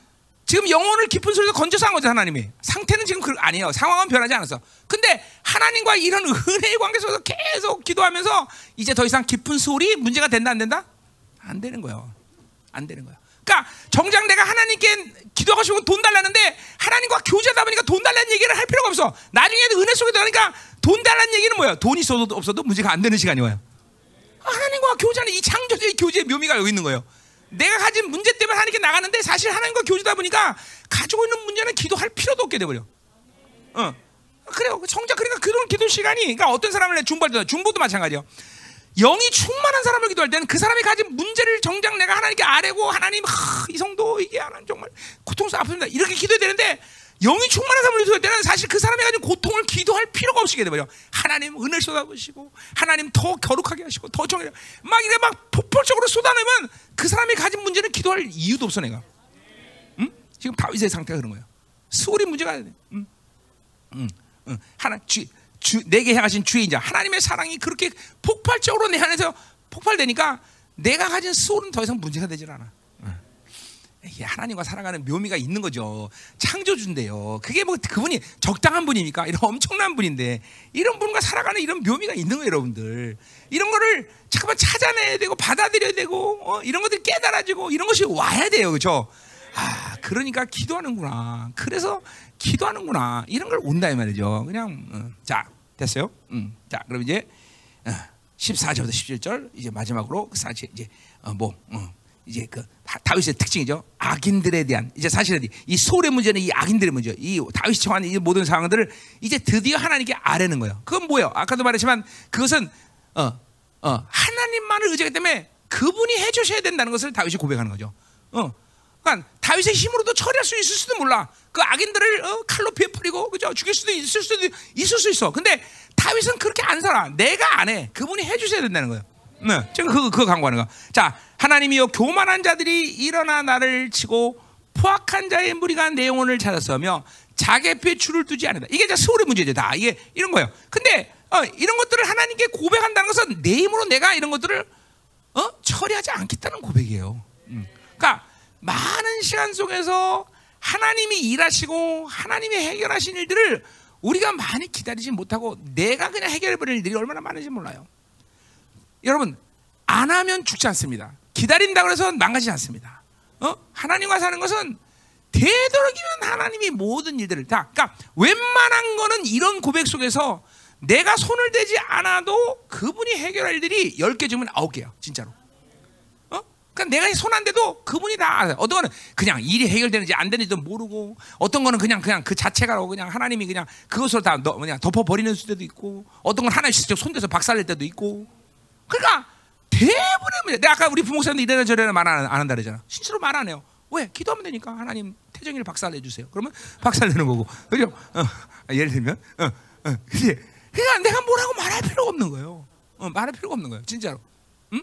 지금 영혼을 깊은 소리에서 건져서 한 거죠 하나님이. 상태는 지금 그 아니에요. 상황은 변하지 않았어. 근데 하나님과 이런 은혜의 관계 속에서 계속 기도하면서 이제 더 이상 깊은 소리 문제가 된다 안 된다? 안 되는 거예요. 안 되는 거야 그러니까 정작 내가 하나님께 기도하고 싶으면 돈 달라는데 하나님과 교제하다 보니까 돈 달라는 얘기를 할 필요가 없어. 나중에 은혜 속에 들어가니까 돈 달라는 얘기는 뭐야 돈 있어도 없어도 문제가 안 되는 시간이 와요. 하나님과 교제하는 이 창조적인 교제의 묘미가 여기 있는 거예요 내가 가진 문제 때문에 하나님께 나가는데 사실 하나님과 교제다 보니까 가지고 있는 문제는 기도할 필요도 없게 돼버려. 어. 그래요. 정작 그러니까 그런 기도 시간이, 그러니까 어떤 사람을 중보할 때, 중보도 마찬가지요. 영이 충만한 사람을 기도할 때는 그 사람이 가진 문제를 정작 내가 하나님께 아뢰고 하나님, 하, 이 성도 이게 하나님 정말 고통스럽 아픕니다. 이렇게 기도해야 되는데 영이 충만한 사람을 기도할 때는 사실 그 사람이 가진 고통을 기도할 필요가 없게 돼버려. 하나님 은혜를 쏟아부시고 하나님 더 거룩하게 하시고 더 정해 막 이래 막 폭발적으로 쏟아내면 그 사람이 가진 문제는 기도할 이유도 없어 내가. 응? 지금 다윗의 상태가 그런 거예요. 수월이 문제가 응? 응, 응. 하나 주, 주 내게 향하신 주의 인자 하나님의 사랑이 그렇게 폭발적으로 내 안에서 폭발되니까 내가 가진 수월은 더 이상 문제가 되질 않아. 하나님과 살아가는 묘미가 있는 거죠. 창조주인데요. 그게 뭐 그분이 적당한 분입니까? 이런 엄청난 분인데 이런 분과 살아가는 이런 묘미가 있는 거예요, 여러분들. 이런 거를 잠깐만 찾아내야 되고 받아들여야 되고 어, 이런 것들 깨달아지고 이런 것이 와야 돼요, 그렇죠? 아, 그러니까 기도하는구나. 그래서 기도하는구나. 이런 걸 온다 이 말이죠. 그냥 어, 자 됐어요. 음, 자 그럼 이제 어, 14절부터 17절 이제 마지막으로 그 사실 이제 어, 뭐 어, 이제 그 다윗의 특징이죠. 악인들에 대한 이제 사실은 이 소울의 문제는 이 악인들의 문제. 이 다윗이 처한 이 모든 상황들을 이제 드디어 하나님께 아뢰는 거예요. 그건 뭐예요? 아까도 말했지만 그것은 어, 어, 하나님만을 의지하기 때문에 그분이 해 주셔야 된다는 것을 다윗이 고백하는 거죠. 어. 그러니까 다윗의 힘으로도 처리할 수 있을 수도 몰라. 그 악인들을 어, 칼로 베풀이고 그죠? 죽일 수도 있을 수도 있을 수 있어. 근데 다윗은 그렇게 안 살아. 내가 안 해. 그분이 해 주셔야 된다는 거예요. 네, 지금 그거 그거 강구하는 거. 자, 하나님이여 교만한 자들이 일어나 나를 치고 포악한 자의 무리가 내 영혼을 찾았으며 자기의 줄을 두지 않는다. 이게 이제 서울의 문제죠. 다 이게 이런 거예요. 근데 어, 이런 것들을 하나님께 고백한다는 것은 내 힘으로 내가 이런 것들을 어? 처리하지 않겠다는 고백이에요. 음. 그러니까 많은 시간 속에서 하나님이 일하시고 하나님이 해결하신 일들을 우리가 많이 기다리지 못하고 내가 그냥 해결해 버릴 일이 얼마나 많은지 몰라요. 여러분 안 하면 죽지 않습니다. 기다린다고 해서 망가지지 않습니다. 어? 하나님과 사는 것은 되도록이면 하나님이 모든 일들을 다. 그러니까 웬만한 거는 이런 고백 속에서 내가 손을 대지 않아도 그분이 해결할 일들이 10개 중면 9개야. 진짜로. 어? 그러니까 내가 손 안 대도 그분이 다 알아요. 어떤 거는 그냥 일이 해결되는지 안 되는지도 모르고 어떤 거는 그냥 그냥 그 자체가 그냥 하나님이 그냥 그것으로 다 그냥 덮어 버리는 수도 있고 어떤 건 하나님 직접 손대서 박살낼 때도 있고 그러니까 대부분의 문제. 내가 아까 우리 부목사님도 이래나 저래나 말안 한다 그러잖아. 실제로 말 안 해요. 왜? 기도하면 되니까 하나님 태정이를 박살내 주세요. 그러면 박살내는 거고. 그죠? 어, 예를 들면, 어, 어, 그게 그러니까 내가 뭐라고 말할 필요가 없는 거예요. 어, 말할 필요가 없는 거예요. 진짜로. 응?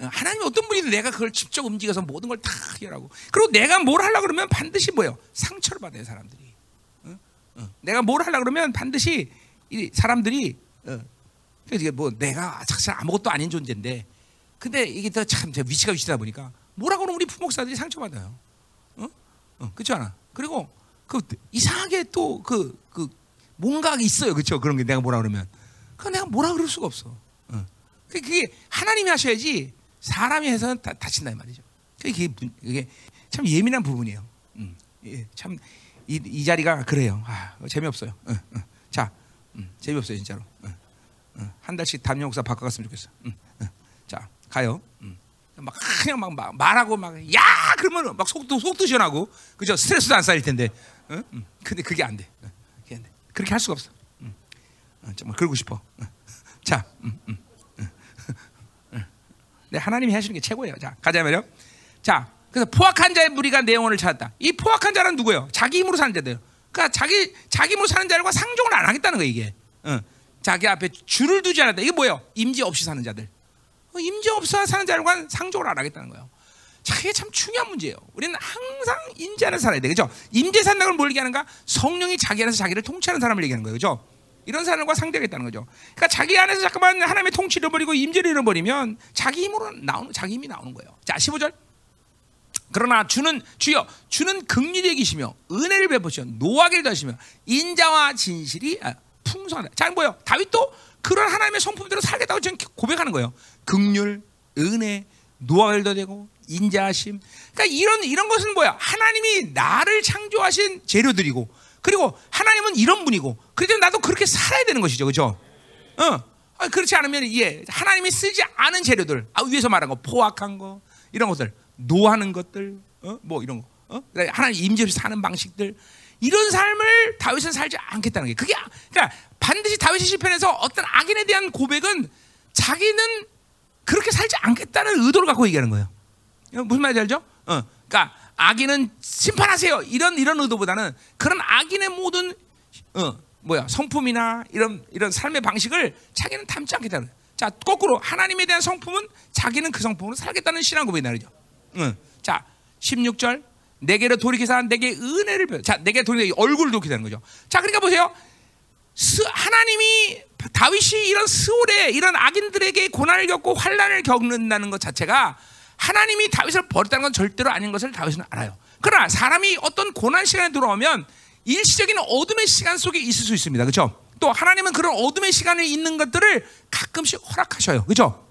어, 하나님 어떤 분이 내가 그걸 직접 움직여서 모든 걸 다 해결하고 그리고 내가 뭘 하려 그러면 반드시 뭐예요? 상처를 받아요 사람들이. 어? 어. 내가 뭘 하려 그러면 반드시 이 사람들이 어, 이게 뭐 내가 사실 아무것도 아닌 존재인데, 근데 이게 더참 위치가 위치다 보니까 뭐라고 하면 우리 부목사들이 상처받아요. 어? 어, 그렇지 않아? 그리고 그 이상하게 또 그 그 뭔가 있어요, 그렇죠? 그런 게 내가 뭐라 그러면, 그 내가 뭐라 그럴 수가 없어. 어. 그게 하나님이 하셔야지 사람이 해서는 다, 다친다 이 말이죠. 그게 이게 참 예민한 부분이에요. 음, 예, 참이 이 자리가 그래요. 아, 재미없어요. 어, 어. 자, 음, 재미없어요 진짜로. 어. 한 달씩 담임 목사 바꿔갔으면 좋겠어. 응, 응. 자 가요. 응. 막 그냥 막, 막 말하고 막 야 그러면 막 속도 속도 시원하고 그죠 스트레스도 안 쌓일 텐데. 응? 응. 근데 그게 안 돼. 그게 안 돼. 그렇게 할 수가 없어. 응. 정말 그러고 싶어. 자, 응, 응, 응. 네, 하나님이 하시는 게 최고예요. 자 가자 말이요. 자 그래서 포악한 자의 무리가 내 영혼을 찾았다. 이 포악한 자는 누구예요? 자기 힘으로 사는 자들. 그러니까 자기 자기 힘으로 사는 자들과 상종을 안 하겠다는 거 이게. 응. 자기 앞에 줄을 두지 않았다. 이게 뭐예요? 임재 없이 사는 자들. 어, 임재 없이 사는 자들과 상종을 안 하겠다는 거예요. 자, 이게 참 중요한 문제예요. 우리는 항상 임재 안에서 살아야 돼. 그죠? 임재 산다는 걸뭘 얘기하는가? 성령이 자기 안에서 자기를 통치하는 사람을 얘기하는 거예요. 그죠? 이런 사람과 상대하겠다는 거죠. 그러니까 자기 안에서 잠깐만 하나님의 통치를 버리고 임재를 잃어버리면 자기 힘으로 나오는 자기 힘이 나오는 거예요. 자, 15절. 그러나 주는 주여 주는 긍휼히 계시며 은혜를 베푸시며 노하기를 더시며 인자와 진실이 아, 풍성하다. 자, 뭐요? 다윗도 그런 하나님의 성품대로 살겠다고 지금 고백하는 거예요. 긍휼, 은혜, 노하기를 더되고 인자하심. 그러니까 이런 이런 것은 뭐야? 하나님이 나를 창조하신 재료들이고 그리고 하나님은 이런 분이고 그래서 나도 그렇게 살아야 되는 것이죠. 그렇죠? 그렇지 않으면 예, 하나님이 쓰지 않은 재료들, 아, 위에서 말한 거, 포악한 거, 이런 것들, 노하는 것들, 어? 뭐 이런 거, 어? 하나님 임재로 사는 방식들, 이런 삶을 다윗은 살지 않겠다는 게 그게 그러니까 반드시 다윗의 시편에서 어떤 악인에 대한 고백은 자기는 그렇게 살지 않겠다는 의도를 갖고 얘기하는 거예요. 무슨 말인지 알죠? 어, 그러니까 악인은 심판하세요 이런 이런 의도보다는 그런 악인의 모든 어, 뭐야 성품이나 이런 이런 삶의 방식을 자기는 담지 않겠다는. 자 거꾸로 하나님에 대한 성품은 자기는 그 성품으로 살겠다는 신앙 고백이 나르죠. 응. 자 16절 내게로 돌이켜서 내게 은혜를 베. 자 내게 돌이켜 얼굴을 돌이키는 거죠. 자 그러니까 보세요. 스, 하나님이 다윗이 이런 스올에 이런 악인들에게 고난을 겪고 환란을 겪는다는 것 자체가 하나님이 다윗을 버렸다는 건 절대로 아닌 것을 다윗은 알아요. 그러나 사람이 어떤 고난 시간에 들어오면 일시적인 어둠의 시간 속에 있을 수 있습니다. 그렇죠? 또 하나님은 그런 어둠의 시간에 있는 것들을 가끔씩 허락하셔요. 그렇죠?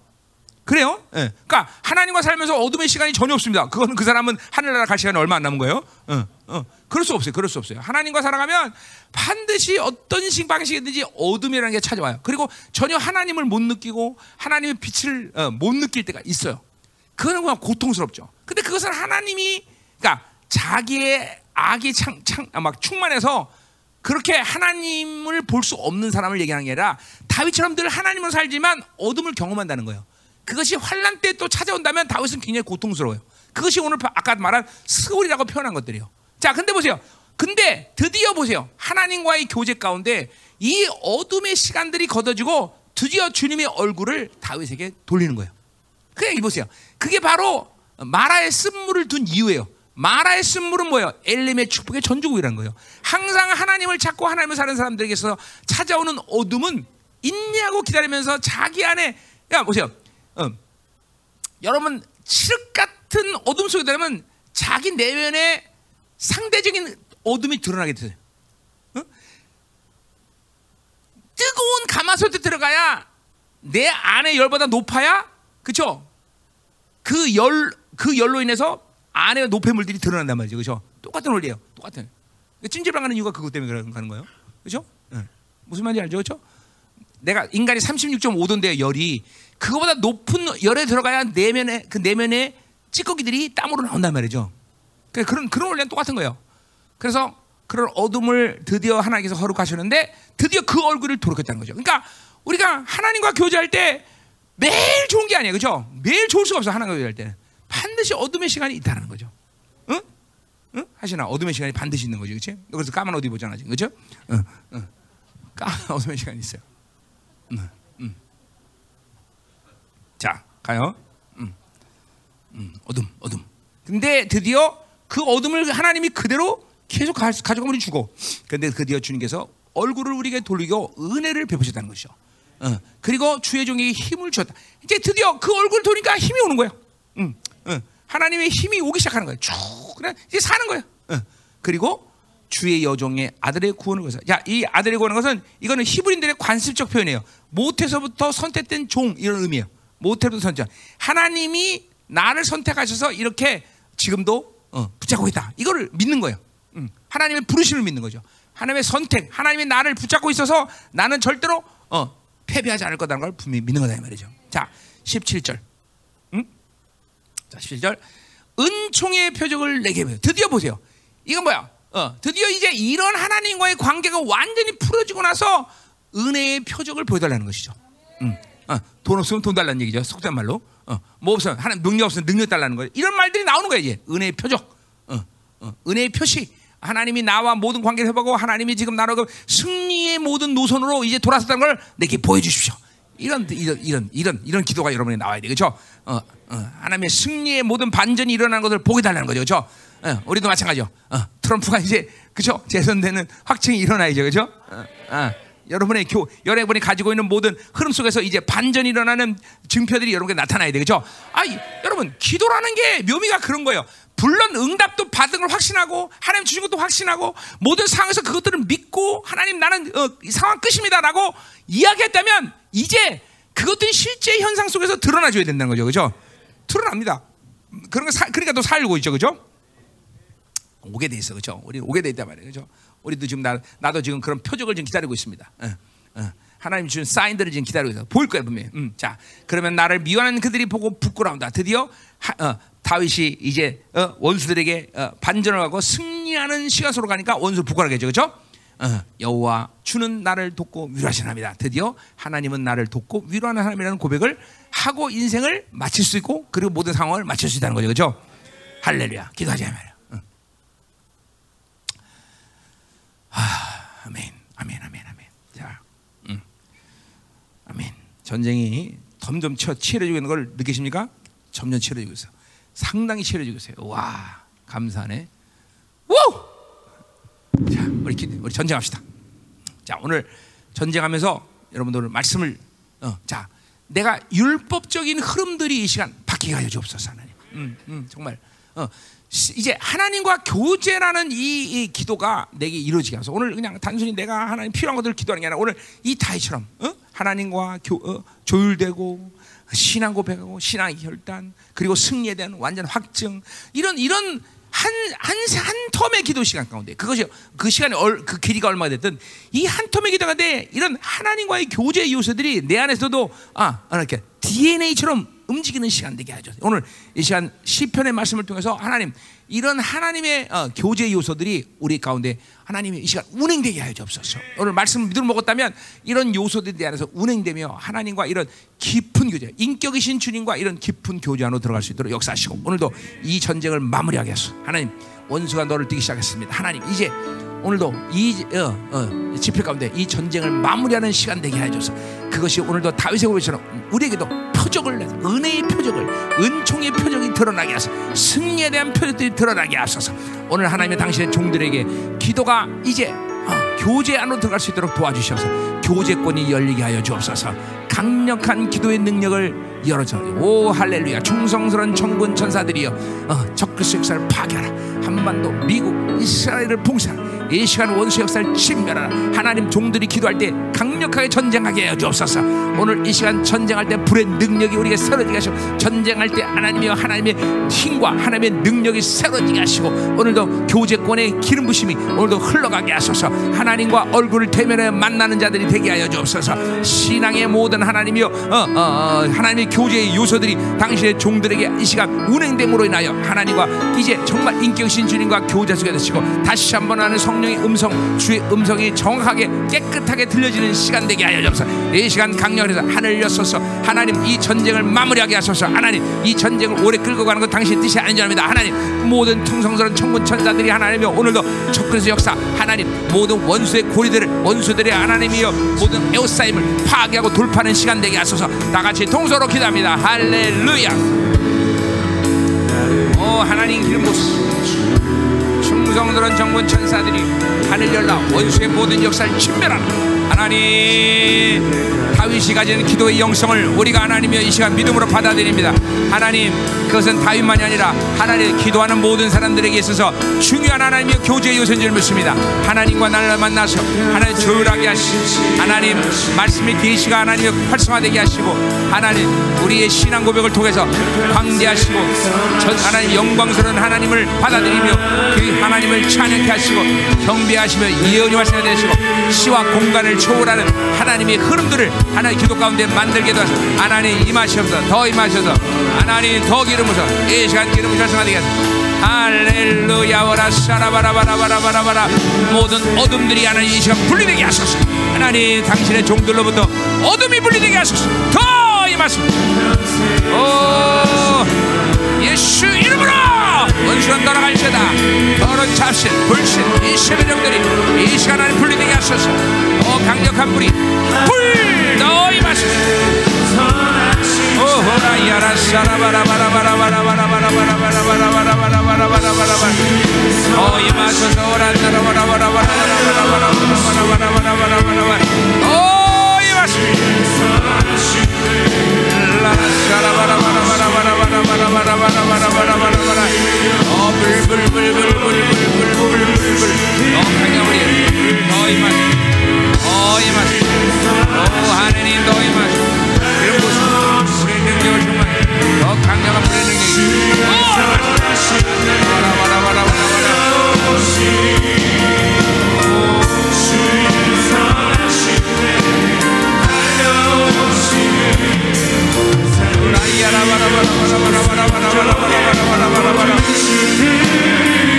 그래요? 예. 그러니까 하나님과 살면서 어둠의 시간이 전혀 없습니다. 그거는 그 사람은 하늘나라 갈 시간이 얼마 안 남은 거예요. 어, 어. 그럴 수 없어요. 그럴 수 없어요. 하나님과 살아가면 반드시 어떤 식 방식이든지 어둠이라는 게 찾아와요. 그리고 전혀 하나님을 못 느끼고 하나님의 빛을 어, 못 느낄 때가 있어요. 그거는 그냥 고통스럽죠. 근데 그것은 하나님이 그러니까 자기의 악이 창, 창, 아, 막 충만해서 그렇게 하나님을 볼 수 없는 사람을 얘기하는 게 아니라 다윗처럼 늘 하나님을 살지만 어둠을 경험한다는 거예요. 그것이 환란 때 또 찾아온다면 다윗은 굉장히 고통스러워요. 그것이 오늘 아까 말한 스골이라고 표현한 것들이요. 자, 근데 보세요. 근데 드디어 보세요. 하나님과의 교제 가운데 이 어둠의 시간들이 걷어지고 드디어 주님의 얼굴을 다윗에게 돌리는 거예요. 그냥 이 보세요. 그게 바로 마라의 쓴물을 둔 이유예요. 마라의 쓴물은 뭐예요? 엘림의 축복의 전주국이라는 거예요. 항상 하나님을 찾고 하나님을 사는 사람들에게서 찾아오는 어둠은 인내하고 기다리면서 자기 안에 야 보세요. 어, 여러분 칠흑 같은 어둠 속에 들어가면 자기 내면에 상대적인 어둠이 드러나게 돼요. 어? 뜨거운 가마솥에 들어가야 내 안의 열보다 높아야 그렇죠? 그 열, 그 열로 인해서 안에 노폐물들이 드러난단 말이죠. 그죠? 똑같은 원리예요. 똑같은. 찜질방 가는 이유가 그것 때문에 가는 거예요. 그죠? 네. 무슨 말인지 알죠? 그죠? 내가 인간이 36.5도인데 열이 그거보다 높은 열에 들어가야 내면에 그 내면에 찌꺼기들이 땀으로 나온단 말이죠. 그러니까 그런 그런 원리는 똑같은 거예요. 그래서 그런 어둠을 드디어 하나님께서 허락하셨는데 드디어 그 얼굴을 돌이켰다는 거죠. 그러니까 우리가 하나님과 교제할 때 매일 좋은 게 아니에요. 그죠? 매일 좋을 수가 없어. 하나님과 교제할 때는. 반드시 어둠의 시간이 있다는 거죠. 응? 응? 하시나 어둠의 시간이 반드시 있는 거죠. 그렇지? 그래서 까만 옷 입었잖아. 지금. 그죠? 응. 응. 까만 *laughs* 어둠의 시간이 있어요. 응. 응. 자, 가요. 응. 응. 어둠, 어둠. 근데 드디어 그 어둠을 하나님이 그대로 계속 가져가면 죽어. 근데 드디어 주님께서 얼굴을 우리에게 돌리고 은혜를 베푸셨다는 것이죠. 어. 그리고 주의 종에게 힘을 주었다. 이제 드디어 그 얼굴 돌니까 힘이 오는 거야. 응. 응. 하나님의 힘이 오기 시작하는 거예요. 쭉 그냥 이제 사는 거예요. 응. 그리고 주의 여종의 아들의 구원을 위해서. 야, 이 아들의 구원은 것은 이거는 히브리인들의 관습적 표현이에요. 모태서부터 선택된 종 이런 의미예요. 모태부터 선택. 하나님이 나를 선택하셔서 이렇게 지금도 어, 붙잡고 있다. 이거를 믿는 거예요. 응. 하나님의 부르심을 믿는 거죠. 하나님의 선택, 하나님이 나를 붙잡고 있어서 나는 절대로 어, 패배하지 않을 거다는 걸 분명히 믿는 거다 이 말이죠. 자, 17절. 응? 자, 17절. 은총의 표적을 내게 보여. 드디어 보세요. 이건 뭐야? 어, 드디어 이제 이런 하나님과의 관계가 완전히 풀어지고 나서 은혜의 표적을 보여달라는 것이죠. 응. 어, 돈 없으면 돈 달라는 얘기죠. 속된 말로. 어, 뭐 없으면 하나님 능력 없으면 능력 달라는 거예요. 이런 말들이 나오는 거예요. 이제 은혜의 표적, 어, 어, 은혜의 표시. 하나님이 나와 모든 관계를 해보고 하나님이 지금 나로 그 승리의 모든 노선으로 이제 돌아섰다는 걸 내게 보여주십시오. 이런 이런 이런 이런 이런 기도가 여러분이 나와야 돼, 그렇죠? 어, 어, 하나님의 승리의 모든 반전이 일어나는 것을 보게 달라는 거죠, 그렇죠? 어, 우리도 마찬가지요. 어, 트럼프가 이제 그렇죠? 재선되는 확증이 일어나야죠, 그렇죠? 어, 어. 여러분의 교, 여러분이 가지고 있는 모든 흐름 속에서 이제 반전이 일어나는 증표들이 여러분께 나타나야 되겠죠? 아, 이, 여러분, 기도라는 게 묘미가 그런 거예요. 물론 응답도 받은 걸 확신하고 하나님 주신 것도 확신하고 모든 상황에서 그것들을 믿고 하나님 나는 어, 상황 끝입니다라고 이야기했다면 이제 그것들이 실제 현상 속에서 드러나줘야 된다는 거죠, 그렇죠? 드러납니다. 그런 거 사, 그러니까 또 살고 있죠, 그렇죠? 오게 돼 있어, 그렇죠? 우리 오게 돼 있단 말이에요, 그렇죠? 우리도 지금 나, 나도 지금 그런 표적을 지금 기다리고 있습니다. 어, 어. 하나님 주신 사인들을 지금 기다리고 있어. 보일 거야 분명히. 음, 자, 그러면 나를 미워하는 그들이 보고 부끄러운다. 드디어 하, 어, 다윗이 이제 어, 원수들에게 어, 반전을 하고 승리하는 시간 속으로 가니까 원수 부끄러워하겠죠, 그렇죠? 어, 여호와 주는 나를 돕고 위로하시나이다. 드디어 하나님은 나를 돕고 위로하는 하나님이라는 고백을 하고 인생을 마칠 수 있고 그리고 모든 상황을 마칠 수 있다는 거죠, 그렇죠? 할렐루야. 기도하자 말이야. 어. 아, 아멘, 아멘, 아멘, 아멘. 자, 음. 아멘. 전쟁이 점점 치- 치열해지고 있는 걸 느끼십니까? 점점 치열해지고 있어. 상당히 치열해지고 있어요. 와, 감사하네. 우! 자, 우리 기, 우리 전쟁합시다. 자, 오늘 전쟁하면서 여러분들 말씀을 어, 자, 내가 율법적인 흐름들이 이 시간 바뀌게 하여 주옵소서 하나님. 음, 음, 정말 어, 시- 이제 하나님과 교제라는 이, 이 기도가 내게 이루어지게 하소서. 오늘 그냥 단순히 내가 하나님 필요한 것들을 기도하는 게 아니라 오늘 이 다이처럼 어? 하나님과 교, 어, 조율되고 신앙 고백하고 신앙의 혈단 그리고 승리에 대한 완전 확증 이런 이런 한한한 텀의 기도 시간 가운데 그것이 그 시간이 얼, 그 길이가 얼마가 됐든 이 한 텀의 기도 가운데 이런 하나님과의 교제 요소들이 내 안에서도 아 이렇게 DNA처럼 움직이는 시간 되게 하죠. 오늘 이 시간 시편의 말씀을 통해서 하나님 이런 하나님의 어, 교제 요소들이 우리 가운데 하나님이 이 시간 운행되게 하여 주옵소서. 오늘 말씀 믿음을 먹었다면 이런 요소들이 내 안에서 운행되며 하나님과 이런 깊은 교제, 인격이신 주님과 이런 깊은 교제 안으로 들어갈 수 있도록 역사하시고 오늘도 이 전쟁을 마무리하게 하소서. 하나님 원수가 너를 뛰기 시작했습니다. 하나님 이제 오늘도 이 어, 어, 집회 가운데 이 전쟁을 마무리하는 시간 되게 해줘서. 그것이 오늘도 다윗의 고백처럼 우리에게도 표적을 내서 은혜의 표적을 은총의 표적이 드러나게 하소서. 승리에 대한 표적들이 드러나게 하소서. 오늘 하나님의 당신의 종들에게 기도가 이제 어, 교제 안으로 들어갈 수 있도록 도와주셔서 교제권이 열리게 하여 주옵소서. 강력한 기도의 능력을 열어줘. 오 할렐루야. 충성스러운 천군 천사들이여 어, 적그리스 역사를 파괴하라 한반도 미국 이스라엘을 봉쇄하라 이 시간 원수 역사를 침멸하라. 하나님 종들이 기도할 때 강력하게 전쟁하게 해 주옵소서. 오늘 이 시간 전쟁할 때 불의 능력이 우리에게 새로지게 하시고 전쟁할 때 하나님이여 하나님의 힘과 하나님의 능력이 새로지게 하시고 오늘도 교제권의 기름 부심이 오늘도 흘러가게 하소서. 하나님과 얼굴을 대면해 만나는 자들이 되게 하여 주옵소서. 신앙의 모든 하나님이여 어, 어, 어, 하나님의 교제의 요소들이 당신의 종들에게 이 시간 운행됨으로 인하여 하나님과 이제 정말 인격 신 주님과 교제 속에 되시고 다시 한번 하는 성령의 음성 주의 음성이 정확하게 깨끗하게 들려지는 시간 되게 하여 주옵소서. 이 시간 강렬해서 하늘 여소서. 하나님 이 전쟁을 마무리하게 하소서. 하나님 이 전쟁을 오래 끌고 가는 건 당신의 뜻이 아닌 줄 압니다. 하나님 모든 통성스러운 천군 천사들이 하나님이 오늘도 적그리스 역사. 하나님 모든 원수의 고리들을 원수들의 하나님이여 모든 에오사임을 파괴하고 돌파하는 시간 되게 하소서. 다 같이 통서로 기도합니다. 할렐루야. 오 하나님 기름 충 성스러운 정군 천사들이 하늘 열라 원수의 모든 역사를 침멸하라 하나님 다윗이 가진 기도의 영성을 우리가 하나님이여 이 시간 믿음으로 받아들입니다. 하나님 그것은 다윗만이 아니라 하나님 기도하는 모든 사람들에게 있어서 중요한 하나님의 교제의 요소인 줄 믿습니다. 하나님과 나를 만나서 하나님 조율하게 하시고 하나님 말씀의 계시가 하나님의 활성화되게 하시고 하나님 우리의 신앙 고백을 통해서 광대하시고 전 하나님 영광스러운 하나님을 받아들이며 그 하나님을 찬양케 하시고 경배하시며 예언이 활성화되게 하시고 시와 공간을 초월하는 하나님의 흐름들을 하나님 기도 가운데 만들게 도와서 하나님 임하시옵소서. 더 임하셔서 하나님 더 기름부서 이 시간 기름을 활성화되게 하소서. 할렐루야. 와라 샤라바라바라바라바라바라. 모든 어둠들이 하나님 이 시간 분리되게 하소서. 하나님 당신의 종들로부터 어둠이 분리되게 하소서. 더 임하소서. 오 예수 이름으로 원수는 떠나갈지어다. 더러운 잡신 불신 이 세배령들이 이 시간 안에 풀리게 하소서. 어 강력한 불이 불! 너희 마소서. 오호라 야라 사라바라바라바라바라바라바라바라바라바라바라바라바라바라바라 어 이마소서 오란다라바라바라바라바라바라바라바라바라바라바라바라 어 이마소서 어 불불불불불불불불불불불 어 강력하리 어 이마 어 이마 어 하느님 너 이마 이런 곳 우리 능력을 정말 더 강력한 불의 능력이 와라와라와라와라와라 라이야라바라바라바라바라바라 주 라바라바라바라바라 할렐루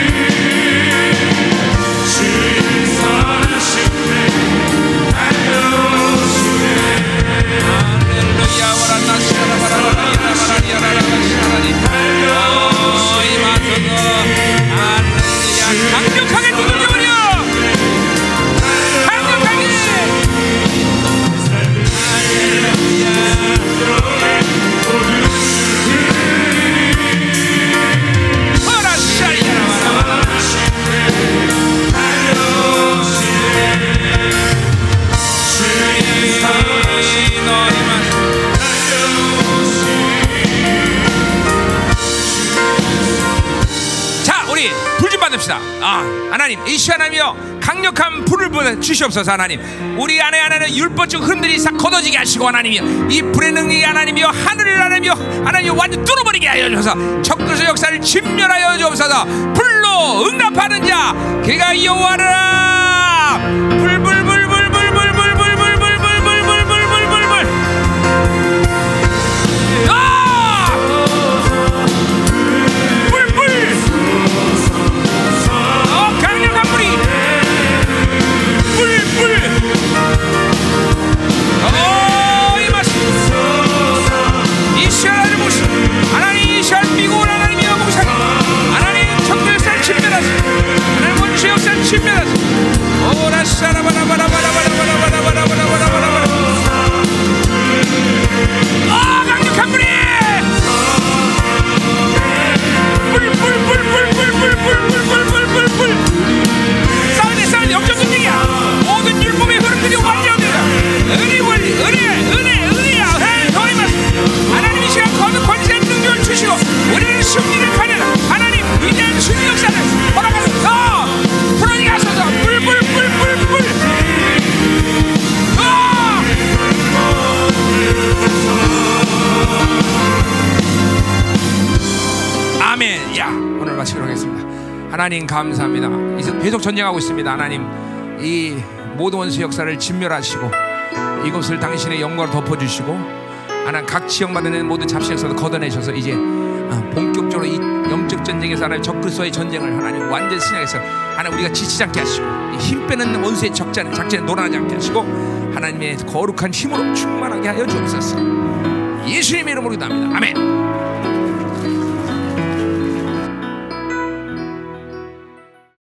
주시옵소서 하나님. 우리 안에 하나는 율법적 흔들이 싹 걷어지게 하시고 하나님이여 이 불의 능력이 하나님이여 하늘을 하나님이여 하나님이 완전 뚫어버리게 하여 주소서. 적도서 역사를 진멸하여 주옵소서. 불로 응답하는 자 그가 여호와라. 불 Shut up. 하나님 감사합니다. 계속 전쟁하고 있습니다. 하나님 이 모든 원수 역사를 진멸하시고 이곳을 당신의 영광을 덮어주시고 하나님 각 지역마다 모든 잡신 역사도 걷어내셔서 이제 어, 본격적으로 이 영적 전쟁에서 하나님 적그리스도의 전쟁을 하나님 완전 신앙에서 하나님 우리가 지치지 않게 하시고 이힘 빼는 원수의 적자는 작전에 놀아나지 않게 하시고 하나님의 거룩한 힘으로 충만하게 하여 주옵소서. 예수님의 이름으로 기도합니다. 아멘.